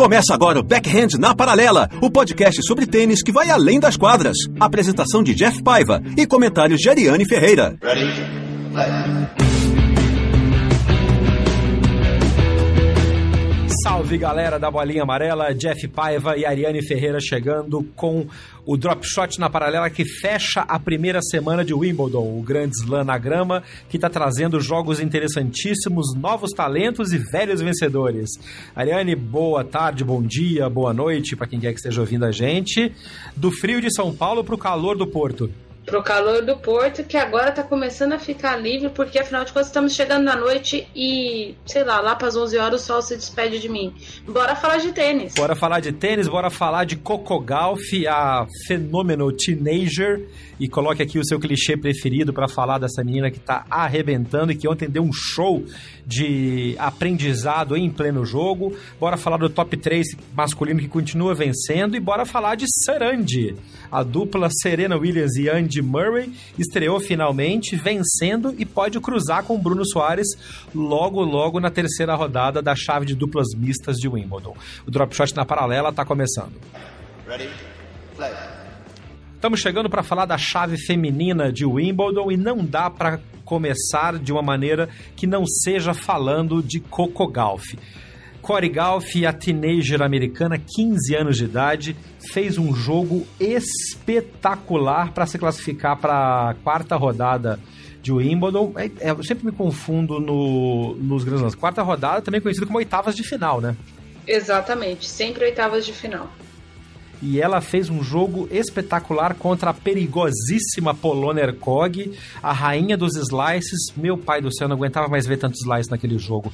Começa agora o Backhand na Paralela, o podcast sobre tênis que vai além das quadras. Apresentação de Jeff Paiva e comentários de Ariane Ferreira. Ready? Salve galera da Bolinha Amarela, Jeff Paiva e Ariane Ferreira chegando com o Drop Shot na paralela que fecha a primeira semana de Wimbledon, o grande slam na grama, que está trazendo jogos interessantíssimos, novos talentos e velhos vencedores. Ariane, boa tarde, bom dia, boa noite para quem quer que esteja ouvindo a gente. Do frio de São Paulo para o calor do Porto pro calor do Porto, que agora tá começando a ficar livre, porque afinal de contas estamos chegando na noite e, sei lá, lá pras 11 horas o sol se despede de mim. Bora falar de tênis. Bora falar de tênis, bora falar de Coco Gauff, a fenômeno teenager e coloque aqui o seu clichê preferido para falar dessa menina que está arrebentando e que ontem deu um show de aprendizado em pleno jogo. Bora falar do top 3 masculino que continua vencendo e bora falar de Serandi. A dupla Serena Williams e Andy Murray estreou finalmente vencendo e pode cruzar com Bruno Soares logo logo na terceira rodada da chave de duplas mistas de Wimbledon. O drop shot na paralela está começando. Ready? Play. Estamos chegando para falar da chave feminina de Wimbledon e não dá para começar de uma maneira que não seja falando de Coco Gauff. Corey Gauff, a teenager americana, 15 anos de idade, fez um jogo espetacular para se classificar para a quarta rodada de Wimbledon. É, é, eu sempre me confundo no, nos grandes lãs. Quarta rodada, também conhecido como oitavas de final, né? Exatamente, sempre oitavas de final e ela fez um jogo espetacular contra a perigosíssima Polona Ercog, a rainha dos slices. Meu pai do céu, não aguentava mais ver tantos slices naquele jogo.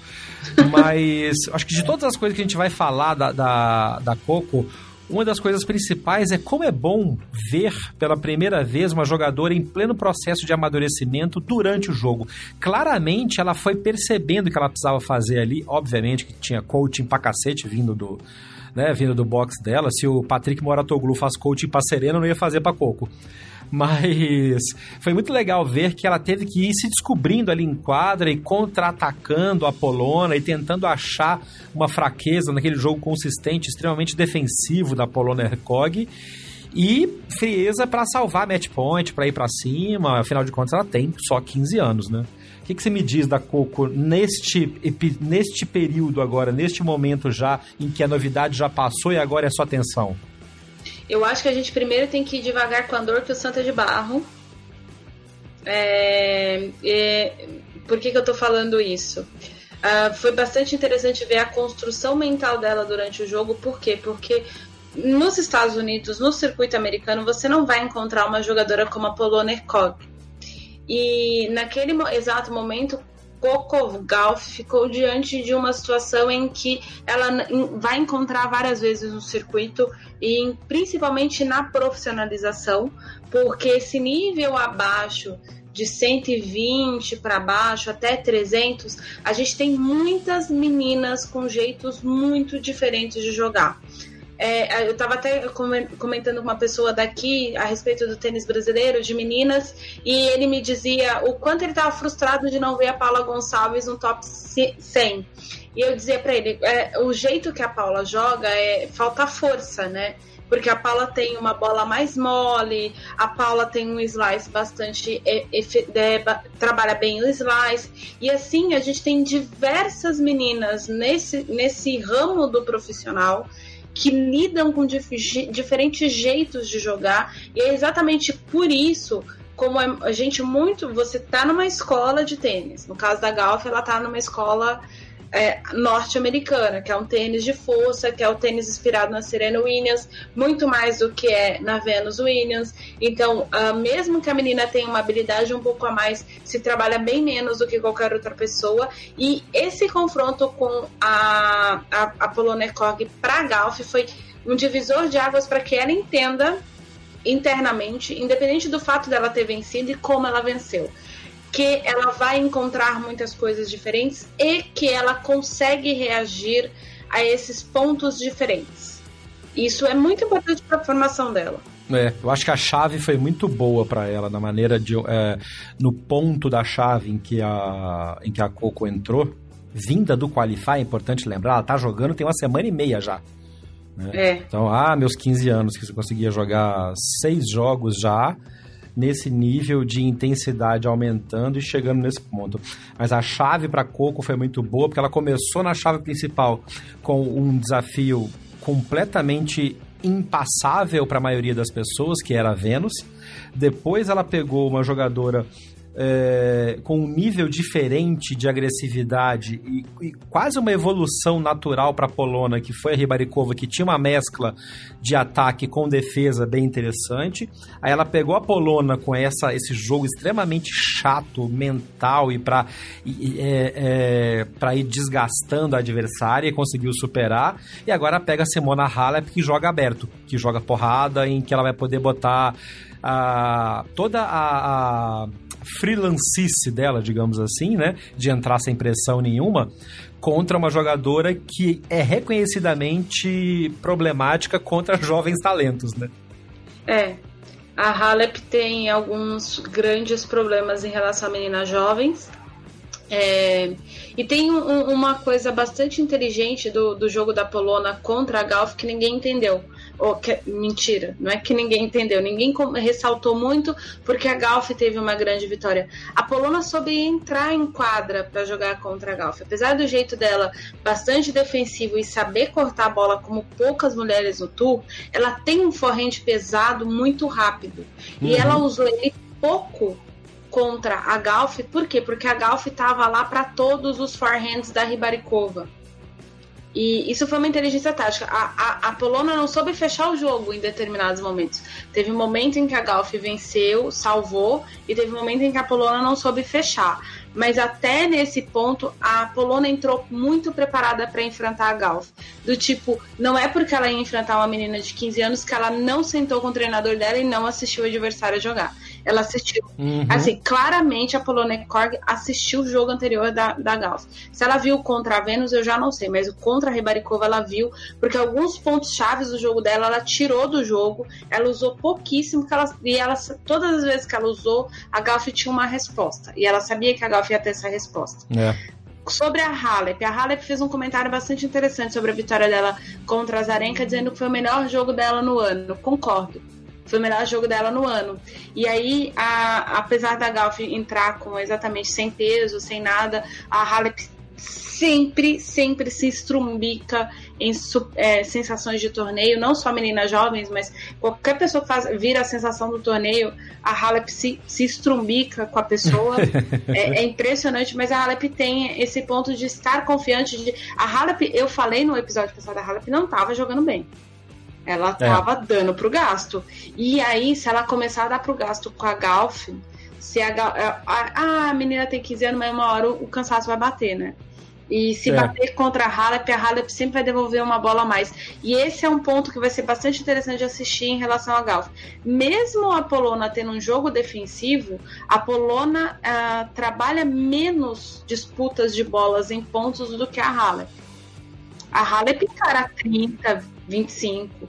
Mas acho que de todas as coisas que a gente vai falar da, da, da Coco, uma das coisas principais é como é bom ver pela primeira vez uma jogadora em pleno processo de amadurecimento durante o jogo. Claramente ela foi percebendo o que ela precisava fazer ali, obviamente que tinha coaching pra cacete vindo do, né, vindo do box dela. Se o Patrick Moratoglu faz coaching pra Serena, não ia fazer pra Coco. Mas foi muito legal ver que ela teve que ir se descobrindo ali em quadra e contra-atacando a Polona e tentando achar uma fraqueza naquele jogo consistente, extremamente defensivo da Polona Hercog. E frieza para salvar match point, para ir para cima. Afinal de contas, ela tem só 15 anos, né? Que, que você me diz da Coco neste, neste período agora, neste momento já, em que a novidade já passou e agora é só atenção? Eu acho que a gente primeiro tem que ir devagar com a dor que o Santa é de Barro. É, é, por que, que eu tô falando isso? Uh, foi bastante interessante ver a construção mental dela durante o jogo. Por quê? Porque nos Estados Unidos, no circuito americano, você não vai encontrar uma jogadora como a Polona Erkog e naquele exato momento, Gauff ficou diante de uma situação em que ela vai encontrar várias vezes no circuito e principalmente na profissionalização, porque esse nível abaixo de 120 para baixo até 300, a gente tem muitas meninas com jeitos muito diferentes de jogar. É, eu estava até comentando com uma pessoa daqui a respeito do tênis brasileiro, de meninas, e ele me dizia o quanto ele estava frustrado de não ver a Paula Gonçalves no top 100. E eu dizia para ele: é, o jeito que a Paula joga é falta força, né? Porque a Paula tem uma bola mais mole, a Paula tem um slice bastante. É, é, trabalha bem o slice. E assim, a gente tem diversas meninas nesse, nesse ramo do profissional que lidam com dif diferentes jeitos de jogar, e é exatamente por isso como é, a gente muito. Você tá numa escola de tênis. No caso da Golf, ela tá numa escola é, norte-americana, que é um tênis de força, que é o tênis inspirado na Serena Williams, muito mais do que é na Venus Williams. Então, uh, mesmo que a menina tenha uma habilidade um pouco a mais, se trabalha bem menos do que qualquer outra pessoa. E esse confronto com a, a, a Polonekog para Galf foi um divisor de águas para que ela entenda internamente, independente do fato dela ter vencido e como ela venceu que ela vai encontrar muitas coisas diferentes e que ela consegue reagir a esses pontos diferentes. Isso é muito importante para a formação dela. É, eu acho que a chave foi muito boa para ela na maneira de é, no ponto da chave em que a em que a Coco entrou, vinda do qualify, é importante lembrar, ela tá jogando tem uma semana e meia já. Né? É. Então, ah, meus 15 anos que você conseguia jogar seis jogos já, nesse nível de intensidade aumentando e chegando nesse ponto. Mas a chave para Coco foi muito boa, porque ela começou na chave principal com um desafio completamente impassável para a maioria das pessoas, que era a Vênus. Depois ela pegou uma jogadora é, com um nível diferente de agressividade e, e quase uma evolução natural para a Polona, que foi a Ribaricova, que tinha uma mescla de ataque com defesa bem interessante. Aí ela pegou a Polona com essa, esse jogo extremamente chato, mental e para é, é, ir desgastando a adversária e conseguiu superar. E agora pega a Simona Halep, que joga aberto, que joga porrada, em que ela vai poder botar a, toda a, a freelancice dela, digamos assim, né? De entrar sem pressão nenhuma, contra uma jogadora que é reconhecidamente problemática contra jovens talentos, né? É. A Halep tem alguns grandes problemas em relação a meninas jovens. É, e tem um, uma coisa bastante inteligente do, do jogo da Polona contra a Galf que ninguém entendeu. Ou que, mentira, não é que ninguém entendeu, ninguém ressaltou muito porque a Galf teve uma grande vitória. A Polona soube entrar em quadra para jogar contra a Galf. Apesar do jeito dela bastante defensivo e saber cortar a bola como poucas mulheres no tour, ela tem um forrente pesado muito rápido. Uhum. E ela usou ele pouco contra a Galf, por quê? Porque a Galf estava lá para todos os forehands da Ribaricova. E isso foi uma inteligência tática. A, a, a, Polona não soube fechar o jogo em determinados momentos. Teve um momento em que a Galf venceu, salvou, e teve um momento em que a Polona não soube fechar. Mas até nesse ponto, a Polona entrou muito preparada para enfrentar a Galf. Do tipo, não é porque ela ia enfrentar uma menina de 15 anos que ela não sentou com o treinador dela e não assistiu o adversário jogar ela assistiu. Uhum. Assim, claramente a Polônia Korg assistiu o jogo anterior da, da Gauss. Se ela viu contra a Vênus, eu já não sei, mas o contra a Ribaricova ela viu, porque alguns pontos chaves do jogo dela ela tirou do jogo, ela usou pouquíssimo, ela, e ela, todas as vezes que ela usou, a Gauss tinha uma resposta. E ela sabia que a Gauss ia ter essa resposta. É sobre a Halep. A Halep fez um comentário bastante interessante sobre a vitória dela contra a Zarenka, dizendo que foi o melhor jogo dela no ano. Concordo. Foi o melhor jogo dela no ano. E aí, a, apesar da Galf entrar com exatamente sem peso, sem nada, a Halep sempre, sempre se estrumbica em é, sensações de torneio, não só meninas jovens, mas qualquer pessoa que faz, vira a sensação do torneio, a Halep se, se estrumbica com a pessoa. é, é, impressionante, mas a Halep tem esse ponto de estar confiante. De, a Halep, eu falei no episódio passado, a Halep não estava jogando bem. Ela tava é. dando pro gasto. E aí, se ela começar a dar pro gasto com a Galf, se a, a, a, a menina tem 15 anos, mas uma hora o, o cansaço vai bater, né? E se é. bater contra a Halep, a Halep sempre vai devolver uma bola a mais. E esse é um ponto que vai ser bastante interessante de assistir em relação a Galf. Mesmo a Polona tendo um jogo defensivo, a Polona uh, trabalha menos disputas de bolas em pontos do que a Halep. A Halep encara 30, 25.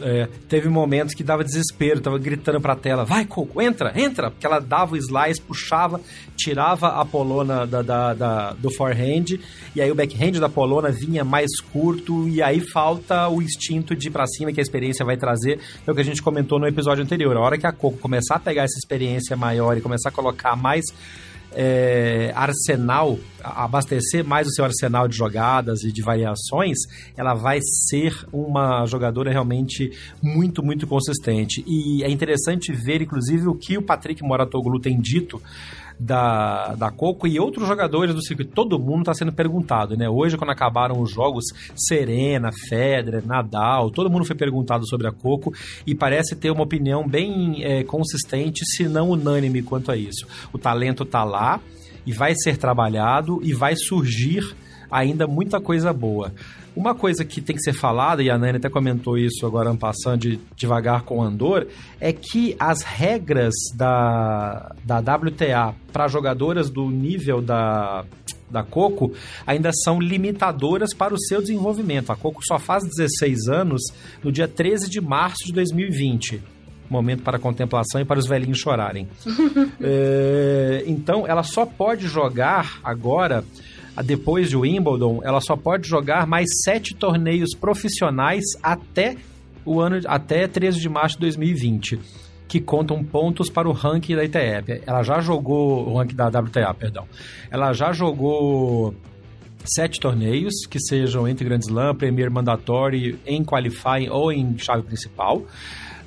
É, teve momentos que dava desespero, tava gritando pra tela, vai Coco, entra, entra, porque ela dava o slice, puxava, tirava a polona da, da, da, do forehand, e aí o backhand da polona vinha mais curto, e aí falta o instinto de ir pra cima que a experiência vai trazer, é o que a gente comentou no episódio anterior, a hora que a Coco começar a pegar essa experiência maior e começar a colocar mais é, arsenal, abastecer mais o seu arsenal de jogadas e de variações, ela vai ser uma jogadora realmente muito, muito consistente. E é interessante ver, inclusive, o que o Patrick Moratoglu tem dito da, da Coco e outros jogadores do circuito. Todo mundo está sendo perguntado, né? Hoje, quando acabaram os jogos, Serena, Federer, Nadal, todo mundo foi perguntado sobre a Coco e parece ter uma opinião bem é, consistente, se não unânime quanto a isso. O talento está lá e vai ser trabalhado e vai surgir ainda muita coisa boa. Uma coisa que tem que ser falada, e a Nani até comentou isso agora passando de, devagar com o Andor, é que as regras da, da WTA para jogadoras do nível da, da Coco ainda são limitadoras para o seu desenvolvimento. A Coco só faz 16 anos no dia 13 de março de 2020 momento para contemplação e para os velhinhos chorarem. é, então, ela só pode jogar agora depois de Wimbledon, ela só pode jogar mais sete torneios profissionais até o ano até 13 de março de 2020, que contam pontos para o ranking da ITF. Ela já jogou o ranking da WTA, perdão. Ela já jogou sete torneios, que sejam entre Grand Slam, Premier Mandatory, em Qualifying ou em chave principal.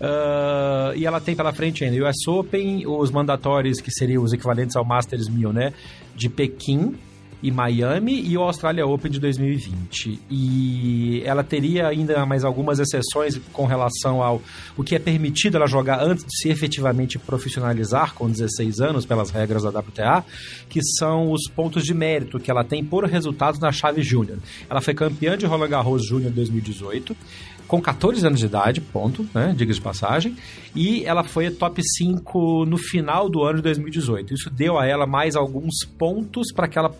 Uh, e ela tem pela frente ainda o US Open, os mandatórios, que seriam os equivalentes ao Masters 1000, né? De Pequim, e Miami e o Australia Open de 2020. E ela teria ainda mais algumas exceções com relação ao o que é permitido ela jogar antes de se efetivamente profissionalizar com 16 anos pelas regras da WTA, que são os pontos de mérito que ela tem por resultados na chave júnior. Ela foi campeã de Roland Garros Júnior 2018 com 14 anos de idade, ponto, né? Diga de passagem. E ela foi top 5 no final do ano de 2018. Isso deu a ela mais alguns pontos para que ela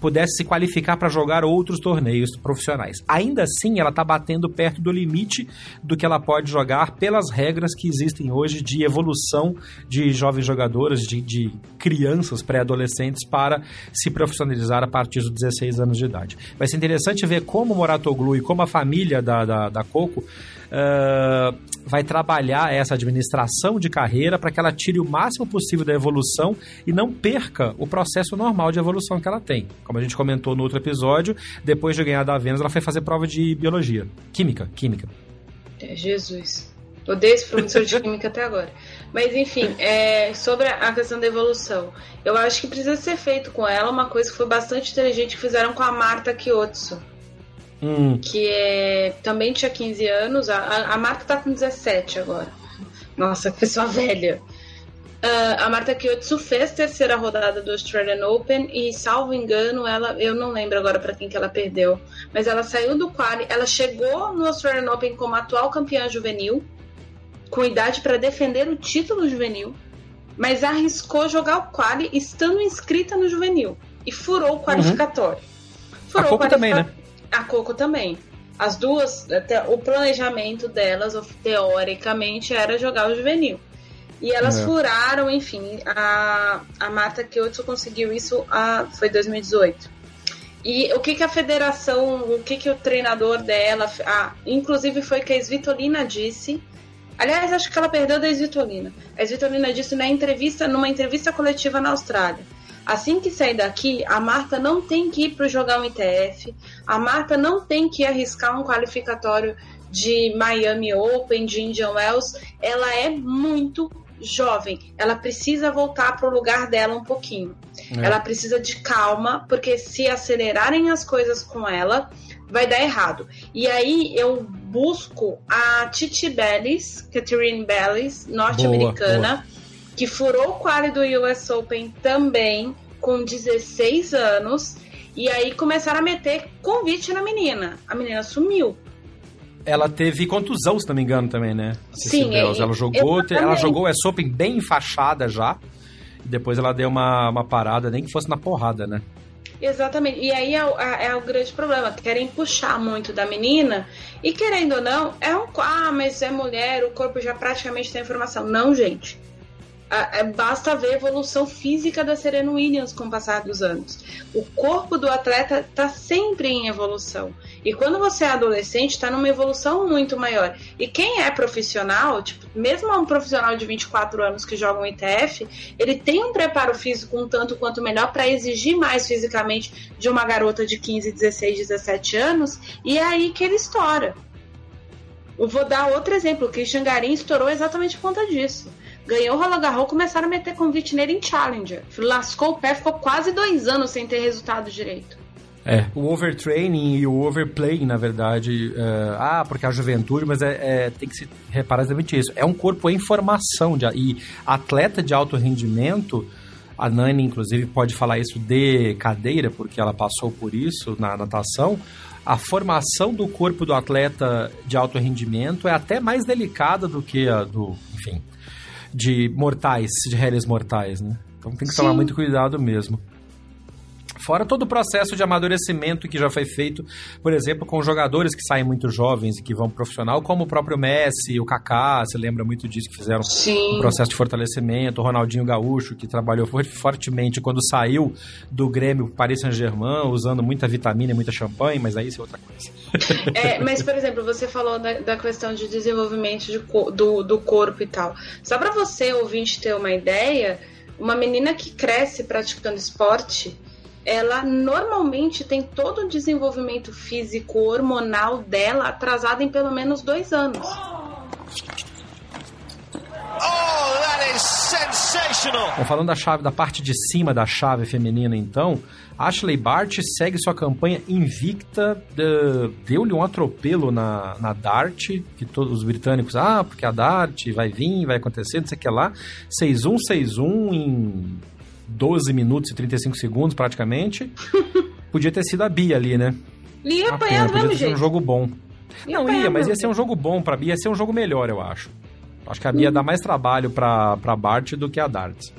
pudesse se qualificar para jogar outros torneios profissionais. Ainda assim, ela está batendo perto do limite do que ela pode jogar pelas regras que existem hoje de evolução de jovens jogadoras, de, de crianças pré-adolescentes para se profissionalizar a partir dos 16 anos de idade. Vai ser interessante ver como o Moratoglu e como a família da, da, da Coco uh, vai trabalhar essa administração de carreira para que ela tire o máximo possível da evolução e não perca o processo normal de evolução que ela tem. Como a gente comentou no outro episódio, depois de ganhar da Vênus, ela foi fazer prova de biologia. Química, química. É, Jesus. Odeio esse professor de química até agora. Mas enfim, é, sobre a questão da evolução, eu acho que precisa ser feito com ela uma coisa que foi bastante inteligente que fizeram com a Marta Kyotsu. Hum. Que é, também tinha 15 anos, a, a Marta tá com 17 agora. Nossa, que pessoa velha. Uh, a Marta Kyotsu fez terceira rodada do Australian Open e, salvo engano, ela, eu não lembro agora para quem que ela perdeu, mas ela saiu do quali, ela chegou no Australian Open como atual campeã juvenil, com idade para defender o título juvenil, mas arriscou jogar o quali estando inscrita no juvenil e furou o uhum. qualificatório. Uhum. Furou a Coco também, né? A Coco também. As duas, até o planejamento delas, teoricamente, era jogar o juvenil. E elas é. furaram, enfim, a, a Marta Kyoto conseguiu isso a, foi 2018. E o que, que a federação, o que, que o treinador dela, a, inclusive foi que a Svitolina disse. Aliás, acho que ela perdeu da Svitolina. A Svitolina disse na entrevista, numa entrevista coletiva na Austrália. Assim que sair daqui, a Marta não tem que ir para jogar um ITF, a Marta não tem que arriscar um qualificatório de Miami Open, de Indian Wells. Ela é muito jovem, ela precisa voltar para o lugar dela um pouquinho. É. Ela precisa de calma, porque se acelerarem as coisas com ela, vai dar errado. E aí eu busco a Titi Bellis, Catherine Bellis, norte-americana, que furou o quali do US Open também, com 16 anos. E aí começaram a meter convite na menina. A menina sumiu. Ela teve contusão, se não me engano, também, né? Sim, é, ela jogou, ela jogou o Open bem enfaixada já. E depois ela deu uma, uma parada, nem que fosse na porrada, né? Exatamente. E aí é o, é o grande problema. Querem puxar muito da menina. E querendo ou não, é um. Ah, mas é mulher, o corpo já praticamente tem informação. Não, gente. É, basta ver a evolução física da Serena Williams com o passar dos anos. O corpo do atleta está sempre em evolução. E quando você é adolescente, está numa evolução muito maior. E quem é profissional, tipo, mesmo um profissional de 24 anos que joga um ITF, ele tem um preparo físico um tanto quanto melhor para exigir mais fisicamente de uma garota de 15, 16, 17 anos, e é aí que ele estoura. Eu vou dar outro exemplo, o Christian Garim estourou exatamente por conta disso. Ganhou o Roland Garros, começaram a meter convite nele em Challenger. Lascou o pé, ficou quase dois anos sem ter resultado direito. É, o overtraining e o overplaying, na verdade, é, ah, porque a juventude, mas é, é, tem que se reparar exatamente isso. É um corpo em formação, de, e atleta de alto rendimento, a Nani, inclusive, pode falar isso de cadeira, porque ela passou por isso na natação. A formação do corpo do atleta de alto rendimento é até mais delicada do que a do, enfim, de mortais, de réis mortais, né? Então tem que Sim. tomar muito cuidado mesmo. Fora todo o processo de amadurecimento que já foi feito, por exemplo, com jogadores que saem muito jovens e que vão profissional, como o próprio Messi, o Kaká, você lembra muito disso, que fizeram Sim. um processo de fortalecimento, o Ronaldinho Gaúcho, que trabalhou fortemente quando saiu do Grêmio Paris Saint-Germain, usando muita vitamina e muita champanhe, mas aí isso é outra coisa. É, mas, por exemplo, você falou da, da questão de desenvolvimento de, do, do corpo e tal. Só para você, ouvinte, ter uma ideia, uma menina que cresce praticando esporte ela normalmente tem todo o desenvolvimento físico hormonal dela atrasado em pelo menos dois anos. Oh, that is sensational! Bom, falando da chave, da parte de cima da chave feminina, então, Ashley Bart segue sua campanha invicta. Deu-lhe um atropelo na, na Dart, que todos os britânicos, ah, porque a Dart vai vir, vai acontecer, não sei o que lá. 6-1, 6-1 em 12 minutos e 35 segundos, praticamente. Podia ter sido a Bia ali, né? Ia apanhar do mesmo jeito. um jogo bom. Ia não ia, mas ia ser um jogo bom pra Bia, ia ser um jogo melhor, eu acho. Acho que a Bia hum. dá mais trabalho pra, pra Bart do que a Darts.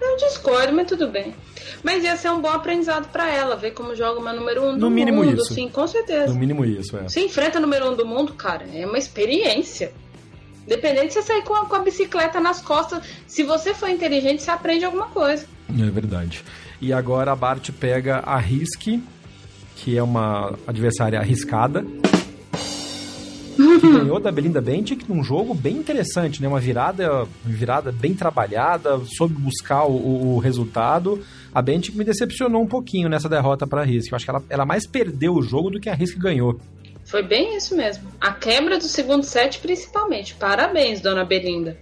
Eu discordo, mas tudo bem. Mas ia ser um bom aprendizado para ela, ver como joga uma número um do no mínimo mundo, isso. sim, com certeza. No mínimo isso, é. Se enfrenta o número um do mundo, cara, é uma experiência. Dependendo de você sair com a, com a bicicleta nas costas, se você for inteligente, você aprende alguma coisa. É verdade. E agora a Bart pega a Risk, que é uma adversária arriscada. Que ganhou da Belinda Bencic num jogo bem interessante, né? Uma virada, virada bem trabalhada, soube buscar o, o resultado. A Bencic me decepcionou um pouquinho nessa derrota para a Risk. Eu acho que ela, ela mais perdeu o jogo do que a Risk ganhou. Foi bem isso mesmo. A quebra do segundo set, principalmente. Parabéns, dona Belinda.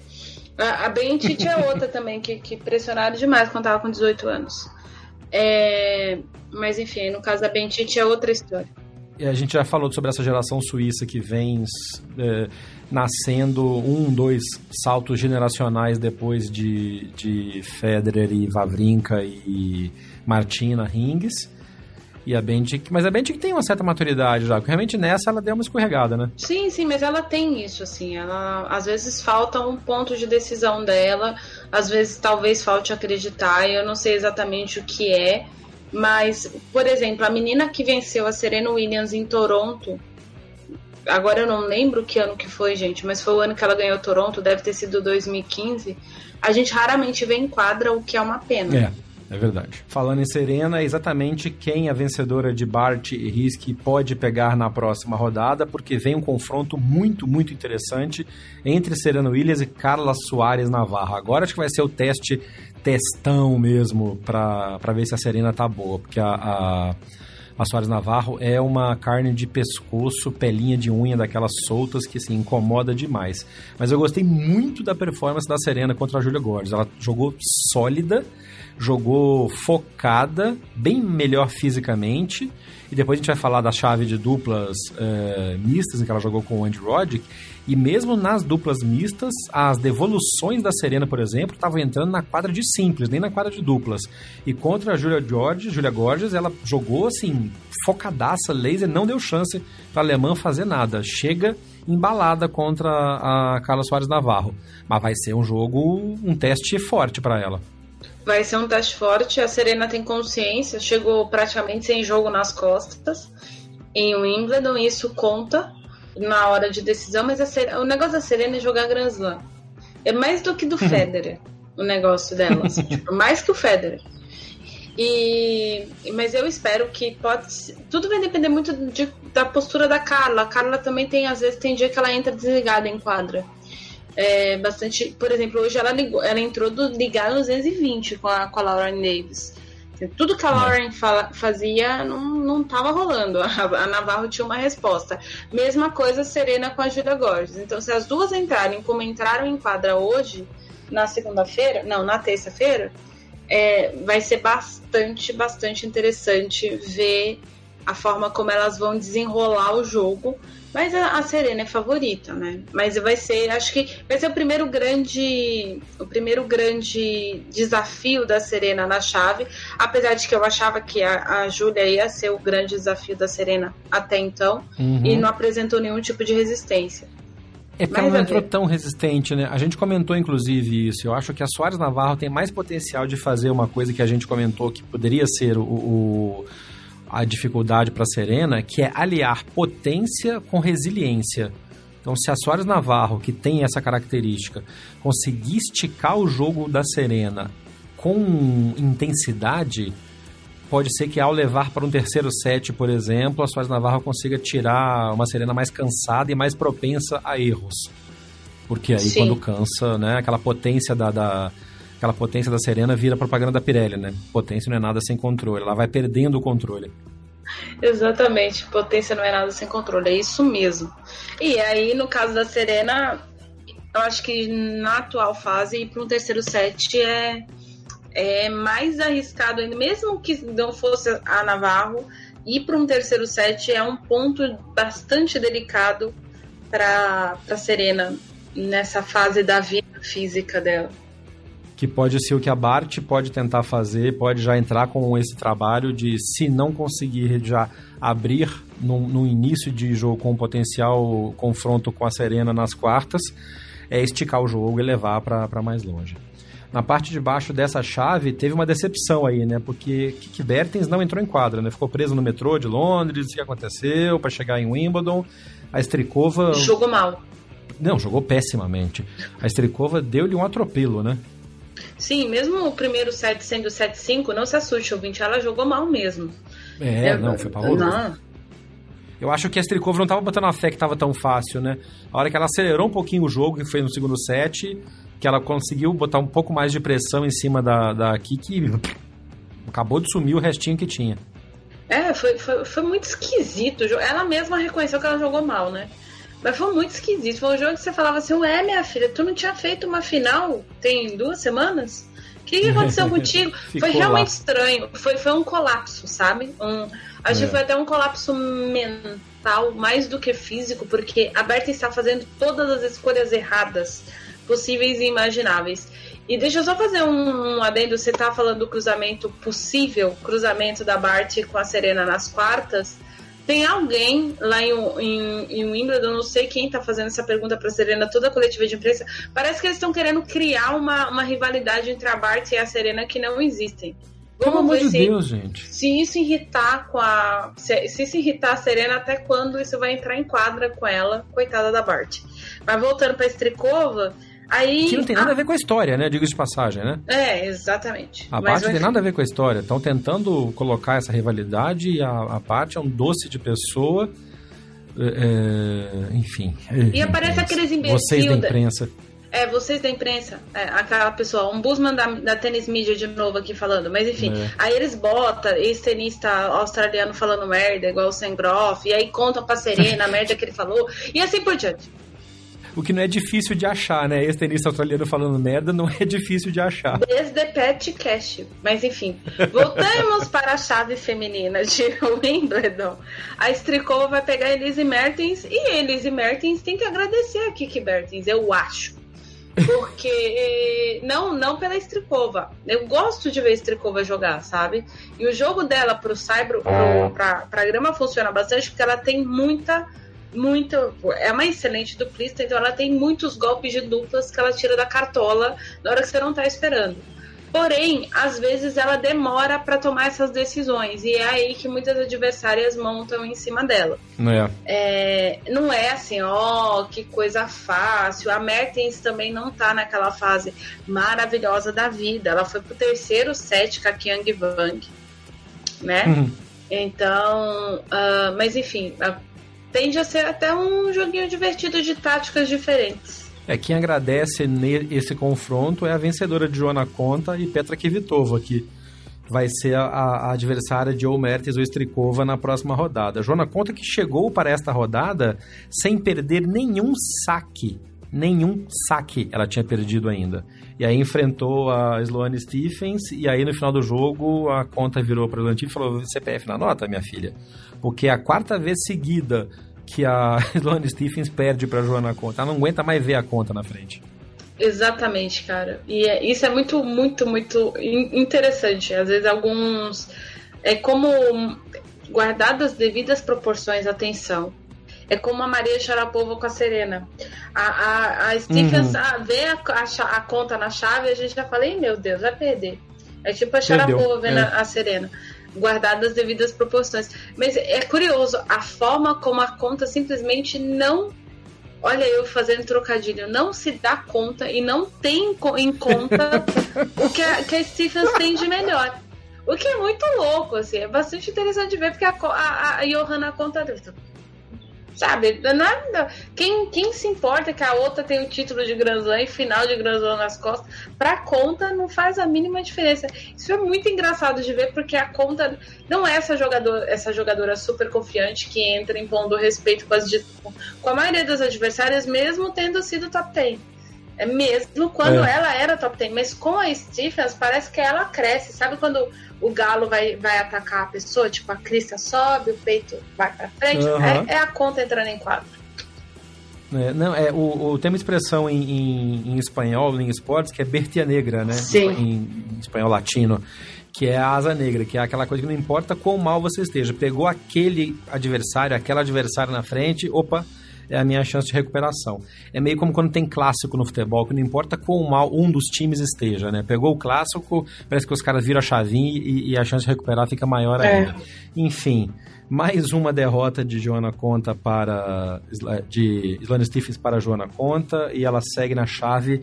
A, a é outra também, que, que pressionaram demais quando tava com 18 anos. É, mas enfim, no caso da Bentite é outra história. E a gente já falou sobre essa geração suíça que vem é, nascendo um, dois saltos generacionais depois de, de Federer e Vavrinka e Martina Hingis e a Bendic, mas a tem uma certa maturidade já, porque realmente nessa ela deu uma escorregada, né? Sim, sim, mas ela tem isso, assim, ela às vezes falta um ponto de decisão dela, às vezes talvez falte acreditar, eu não sei exatamente o que é, mas, por exemplo, a menina que venceu a Serena Williams em Toronto, agora eu não lembro que ano que foi, gente, mas foi o ano que ela ganhou Toronto, deve ter sido 2015. A gente raramente vê em quadra, o que é uma pena. É. É verdade. Falando em Serena, é exatamente quem a vencedora de Bart e Risk pode pegar na próxima rodada, porque vem um confronto muito, muito interessante entre Serena Williams e Carla Soares Navarro. Agora acho que vai ser o teste, testão mesmo, para ver se a Serena tá boa, porque a, a, a Soares Navarro é uma carne de pescoço, pelinha de unha daquelas soltas que assim, incomoda demais. Mas eu gostei muito da performance da Serena contra a Julia Gordes. Ela jogou sólida jogou focada, bem melhor fisicamente. E depois a gente vai falar da chave de duplas uh, mistas, em que ela jogou com o Andy Roddick. E mesmo nas duplas mistas, as devoluções da Serena, por exemplo, estavam entrando na quadra de simples, nem na quadra de duplas. E contra a Julia George, Julia Gorges, ela jogou assim, focadaça, laser, não deu chance para a alemã fazer nada. Chega embalada contra a Carla Soares Navarro. Mas vai ser um jogo, um teste forte para ela vai ser um teste forte. A Serena tem consciência, chegou praticamente sem jogo nas costas em Wimbledon, isso conta na hora de decisão, mas Serena, o negócio da Serena é jogar Grand Slam. É mais do que do. Federer, o negócio dela, assim, tipo, mais que o Federer. E, mas eu espero que pode. Tudo vai depender muito de, da postura da Carla. A Carla também tem, às vezes, tem dia que ela entra desligada em quadra é, bastante. Por exemplo, hoje ela ligou, ela entrou do ligar 220 com a, com a Lauren Davis. Tudo que a é. Lauren fala, fazia não, não tava rolando. A, a, Navarro tinha uma resposta. Mesma coisa Serena com a Julia Gorges. Então, se as duas entrarem como entraram em quadra hoje, na segunda-feira, não, na terça-feira, é, vai ser bastante, bastante interessante ver a forma como elas vão desenrolar o jogo mas a, a, Serena é favorita, né? Mas vai ser, acho que vai ser o primeiro grande, o primeiro grande desafio da Serena na chave, apesar de que eu achava que a, a Júlia ia ser o grande desafio da Serena até então uhum. e não apresentou nenhum tipo de resistência. É porque ela não entrou tão resistente, né? A gente comentou, inclusive, isso. Eu acho que a Soares Navarro tem mais potencial de fazer uma coisa que a gente comentou que poderia ser o, o a dificuldade para a Serena, que é aliar potência com resiliência. Então, se a Soares Navarro, que tem essa característica, conseguir esticar o jogo da Serena com intensidade, pode ser que ao levar para um terceiro set, por exemplo, a Soares Navarro consiga tirar uma Serena mais cansada e mais propensa a erros. Porque aí, Sim. quando cansa, né, aquela potência da, da aquela potência da Serena vira propaganda da Pirelli, né? Potência não é nada sem controle, ela vai perdendo o controle. Exatamente, potência não é nada sem controle, é isso mesmo. E aí, no caso da Serena, eu acho que na atual fase, ir para um terceiro set é, é mais arriscado ainda, mesmo que não fosse a Navarro, ir para um terceiro set é um ponto bastante delicado para Serena nessa fase da vida física dela que pode ser o que a Bart pode tentar fazer, pode já entrar com esse trabalho de, se não conseguir já abrir no, no início de jogo com potencial confronto com a Serena nas quartas, é esticar o jogo e levar para mais longe. Na parte de baixo dessa chave teve uma decepção aí, né? Porque Kiki Bertens não entrou em quadra, né? Ficou preso no metrô de Londres, o que aconteceu para chegar em Wimbledon. A Strikova jogou mal. Não, jogou pessimamente. A Strikova deu-lhe um atropelo, né? Sim, mesmo o primeiro set sendo 7-5, não se assuste, ouvinte, ela jogou mal mesmo. É, não, foi pavoroso. Não. Eu acho que a Strikova não estava botando a fé que estava tão fácil, né? A hora que ela acelerou um pouquinho o jogo, que foi no segundo set, que ela conseguiu botar um pouco mais de pressão em cima da, da Kiki, acabou de sumir o restinho que tinha. É, foi, foi, foi muito esquisito. Ela mesma reconheceu que ela jogou mal, né? Mas foi muito esquisito. Foi um jogo que você falava assim: Ué, minha filha, tu não tinha feito uma final tem duas semanas? O que, que aconteceu contigo? foi realmente lá. estranho. Foi, foi um colapso, sabe? Um, acho é. que foi até um colapso mental, mais do que físico, porque a Berta está fazendo todas as escolhas erradas possíveis e imagináveis. E deixa eu só fazer um, um adendo. Você tá falando do cruzamento possível, cruzamento da Bart com a Serena nas quartas. Tem alguém lá em, em, em Wimbledon, não sei quem está fazendo essa pergunta para Serena, toda a coletiva de imprensa. Parece que eles estão querendo criar uma, uma rivalidade entre a Bart e a Serena que não existem. Pelo amor de se, Deus, gente. Se isso irritar com a. Se, se isso irritar a Serena, até quando isso vai entrar em quadra com ela, coitada da Bart. Mas voltando pra Strikova, Aí, que não tem nada a... a ver com a história, né? Digo de passagem, né? É, exatamente. A parte não tem nada a ver com a história. Estão tentando colocar essa rivalidade e a, a parte é um doce de pessoa. É, é enfim. E aparece aqueles imbecis. Vocês da imprensa. É, vocês da imprensa, é, aquela pessoa, um busman da, da tênis mídia de novo aqui falando, mas enfim, é. aí eles botam esse tenista australiano falando merda, igual o Sengroff, e aí contam pra Serena a merda que ele falou, e assim por diante o que não é difícil de achar, né? Esse tenista australiano falando merda não é difícil de achar. Desde Pet Cash. Mas enfim, voltamos para a chave feminina de Wimbledon. A Strikova vai pegar a Elise Mertens e a Elise Mertens tem que agradecer a Kiki Mertens, eu acho. Porque não, não pela Strikova. Eu gosto de ver a Strikova jogar, sabe? E o jogo dela pro Cyber, pro, pra, pra grama funciona bastante porque ela tem muita muito. É uma excelente duplista, então ela tem muitos golpes de duplas que ela tira da cartola na hora que você não tá esperando. Porém, às vezes ela demora para tomar essas decisões e é aí que muitas adversárias montam em cima dela. É. É, não é assim, ó, oh, que coisa fácil. A Mertens também não tá naquela fase maravilhosa da vida. Ela foi pro terceiro set com a Kyung Wang, né? Uhum. Então, uh, mas enfim, tende a ser até um joguinho divertido de táticas diferentes. É, quem agradece esse confronto é a vencedora de Joana Conta e Petra Kvitova, que vai ser a, a adversária de ou Mertens ou Strikova na próxima rodada. Joana conta que chegou para esta rodada sem perder nenhum saque. Nenhum saque ela tinha perdido ainda. E aí enfrentou a Sloane Stephens e aí no final do jogo a conta virou para o e falou CPF na nota, minha filha. Porque é a quarta vez seguida que a Sloane Stephens perde para Joana Conta. Ela não aguenta mais ver a conta na frente. Exatamente, cara. E é, isso é muito, muito, muito interessante. Às vezes alguns. É como guardadas devidas proporções, atenção. É como a Maria Sharapova com a Serena. A, a, a Stephens uhum. vê a, a, a, conta na chave e a gente já fala, meu Deus, vai perder. É tipo a Sharapova vendo é. a, a Serena guardadas as devidas proporções. Mas é curioso a forma como a conta simplesmente não. Olha, eu fazendo trocadilho, não se dá conta e não tem em conta o que a, que a Stephens tem de melhor. O que é muito louco, assim, é bastante interessante de ver, porque a, a, a Johanna conta Sabe? Nada. Quem, quem se importa que a outra tem o título de Grand Slam e final de Grand Slam nas costas? Pra conta não faz a mínima diferença. Isso é muito engraçado de ver, porque a conta não é essa jogadora, essa jogadora super confiante que entra impondo respeito com, as, com a maioria das adversárias, mesmo tendo sido top 10. É mesmo quando é. ela era top 10. Mas com a Stephens, parece que ela cresce. Sabe quando o galo vai, vai atacar a pessoa? Tipo, a crista sobe, o peito vai pra frente. Uhum. É, é, a conta entrando em quadro. É, não, é, o, o, tem uma expressão em, em, em, espanhol, em esportes, que é bertia negra, né? Sim. Em, em espanhol latino que é a asa negra, que é aquela coisa que não importa quão mal você esteja. Pegou aquele adversário, aquela adversária na frente, opa, é a minha chance de recuperação. É meio como quando tem clássico no futebol, que não importa quão mal um dos times esteja, né? Pegou o clássico, parece que os caras viram a chavinha e, e a chance de recuperar fica maior é. ainda. Enfim, mais uma derrota de Joana Conta para de Islane Stephens para Joana Conta e ela segue na chave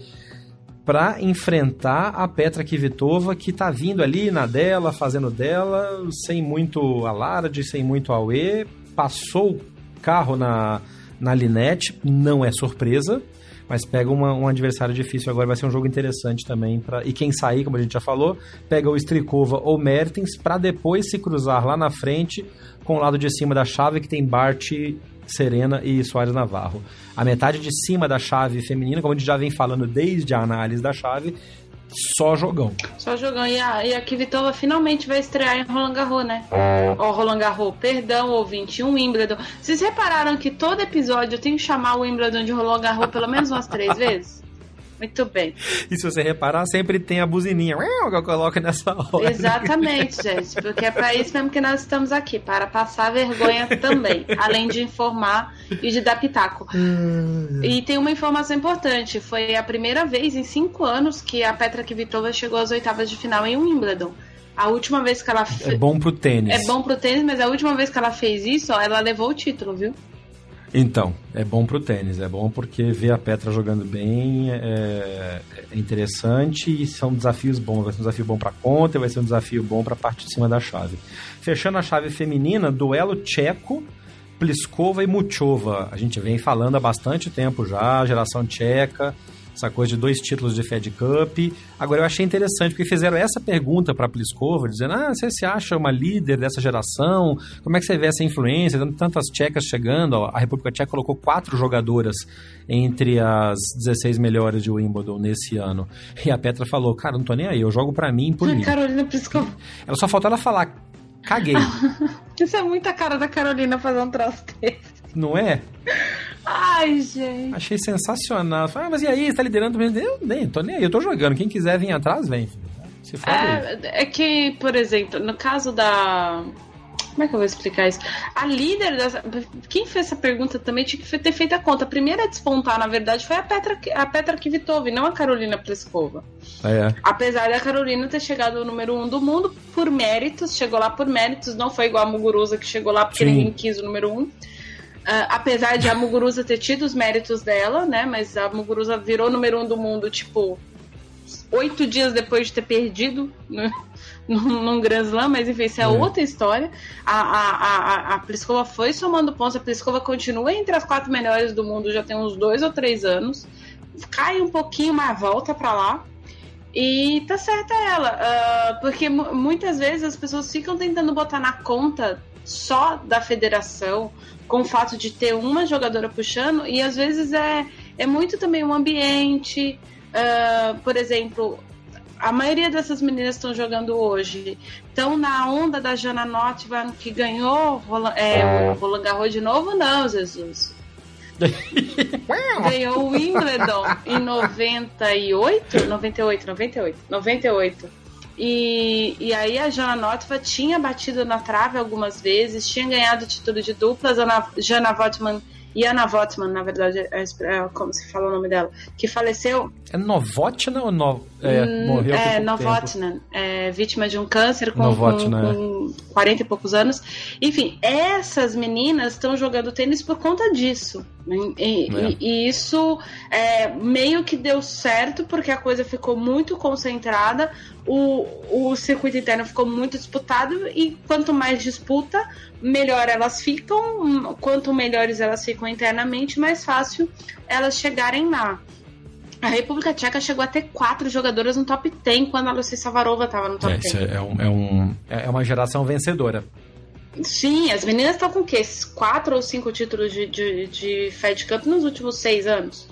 para enfrentar a Petra Kvitova que tá vindo ali na dela, fazendo dela, sem muito alarde, sem muito auê, passou o carro na na Linette, não é surpresa, mas pega uma, um adversário difícil agora, vai ser um jogo interessante também. Pra, e quem sair, como a gente já falou, pega o Strikova ou Mertens para depois se cruzar lá na frente com o lado de cima da chave que tem Bart, Serena e Soares Navarro. A metade de cima da chave feminina, como a gente já vem falando desde a análise da chave, só jogão. Só jogão. E a, e a Kvitova finalmente vai estrear em Roland Garros, né? Ó, Roland Garros, perdão, ouvinte, um Wimbledon. Vocês repararam que todo episódio eu tenho que chamar o Wimbledon de Roland Garros pelo menos umas três vezes? Muito bem. E se você reparar, sempre tem a buzininha que eu coloco nessa hora. Exatamente, gente. Porque é para isso mesmo que nós estamos aqui para passar vergonha também. além de informar e de dar pitaco. Hum. E tem uma informação importante: foi a primeira vez em cinco anos que a Petra Kvitova chegou às oitavas de final em Wimbledon. A última vez que ela fe... É bom pro tênis. É bom pro tênis, mas a última vez que ela fez isso, ó, ela levou o título, viu? Então, é bom pro tênis, é bom porque ver a Petra jogando bem é, é interessante e são desafios bons. Vai ser um desafio bom para conta vai ser um desafio bom para a parte de cima da chave. Fechando a chave feminina, duelo tcheco, Pliskova e Muchova. A gente vem falando há bastante tempo já, geração tcheca essa coisa de dois títulos de Fed Cup. Agora, eu achei interessante, porque fizeram essa pergunta para a Pliskova, dizendo, ah, você se acha uma líder dessa geração? Como é que você vê essa influência? Tantas tchecas chegando, a República Tcheca colocou quatro jogadoras entre as 16 melhores de Wimbledon nesse ano. E a Petra falou, cara, não tô nem aí, eu jogo para mim por mim. Carolina Pliskova. Ela só faltou ela falar, caguei. Isso é muita cara da Carolina fazer um troço desse. Não é? Ai, gente. Achei sensacional. Falei, ah, mas e aí, você tá liderando? Eu nem, tô nem aí, eu tô jogando. Quem quiser vir atrás, vem. Se for é, é que, por exemplo, no caso da. Como é que eu vou explicar isso? A líder dessa. Quem fez essa pergunta também tinha que ter feito a conta. A primeira a despontar, na verdade, foi a Petra, a Petra Kvitova, não a Carolina Pliskova. É. Apesar da Carolina ter chegado ao número um do mundo por méritos, chegou lá por méritos, não foi igual a Muguruza que chegou lá porque Sim. ninguém quis o número um. Uh, apesar de a Muguruza ter tido os méritos dela, né? Mas a Muguruza virou número um do mundo, tipo, oito dias depois de ter perdido né, num Grand Slam, mas enfim, isso é, é. outra história. A, a, a, a Pliskova foi somando pontos, a Pliskova continua entre as quatro melhores do mundo já tem uns dois ou três anos. Cai um pouquinho, mas volta para lá. E tá certa ela, uh, porque muitas vezes as pessoas ficam tentando botar na conta só da federação, com o fato de ter uma jogadora puxando, e às vezes é, é muito também o um ambiente. Uh, por exemplo, a maioria dessas meninas estão jogando hoje. Estão na onda da Jana Notvan, que ganhou é, o Roland Garros de novo? Não, Jesus. ganhou o Wimbledon em 98, 98, 98, 98. E, e aí a Jana Notva tinha batido na trave algumas vezes, tinha ganhado título de duplas, a Jana Votman e Ana Votman, na verdade, é, é, como se fala o nome dela, que faleceu. É Novotna ou no, é, hum, morreu? É, Novotna, é, vítima de um câncer com, Novotna, com, é. com 40 e poucos anos. Enfim, essas meninas estão jogando tênis por conta disso. E, é. e, e isso é, meio que deu certo porque a coisa ficou muito concentrada, o, o circuito interno ficou muito disputado e quanto mais disputa, melhor elas ficam. Quanto melhores elas ficam internamente, mais fácil elas chegarem lá. A República Tcheca chegou a ter quatro jogadoras no top 10 quando a Lucia Savarova estava no top é, 10. É, um, é, um, é uma geração vencedora. Sim, as meninas estão com o quê? Quatro ou cinco títulos de, de, de Fed Cup nos últimos seis anos.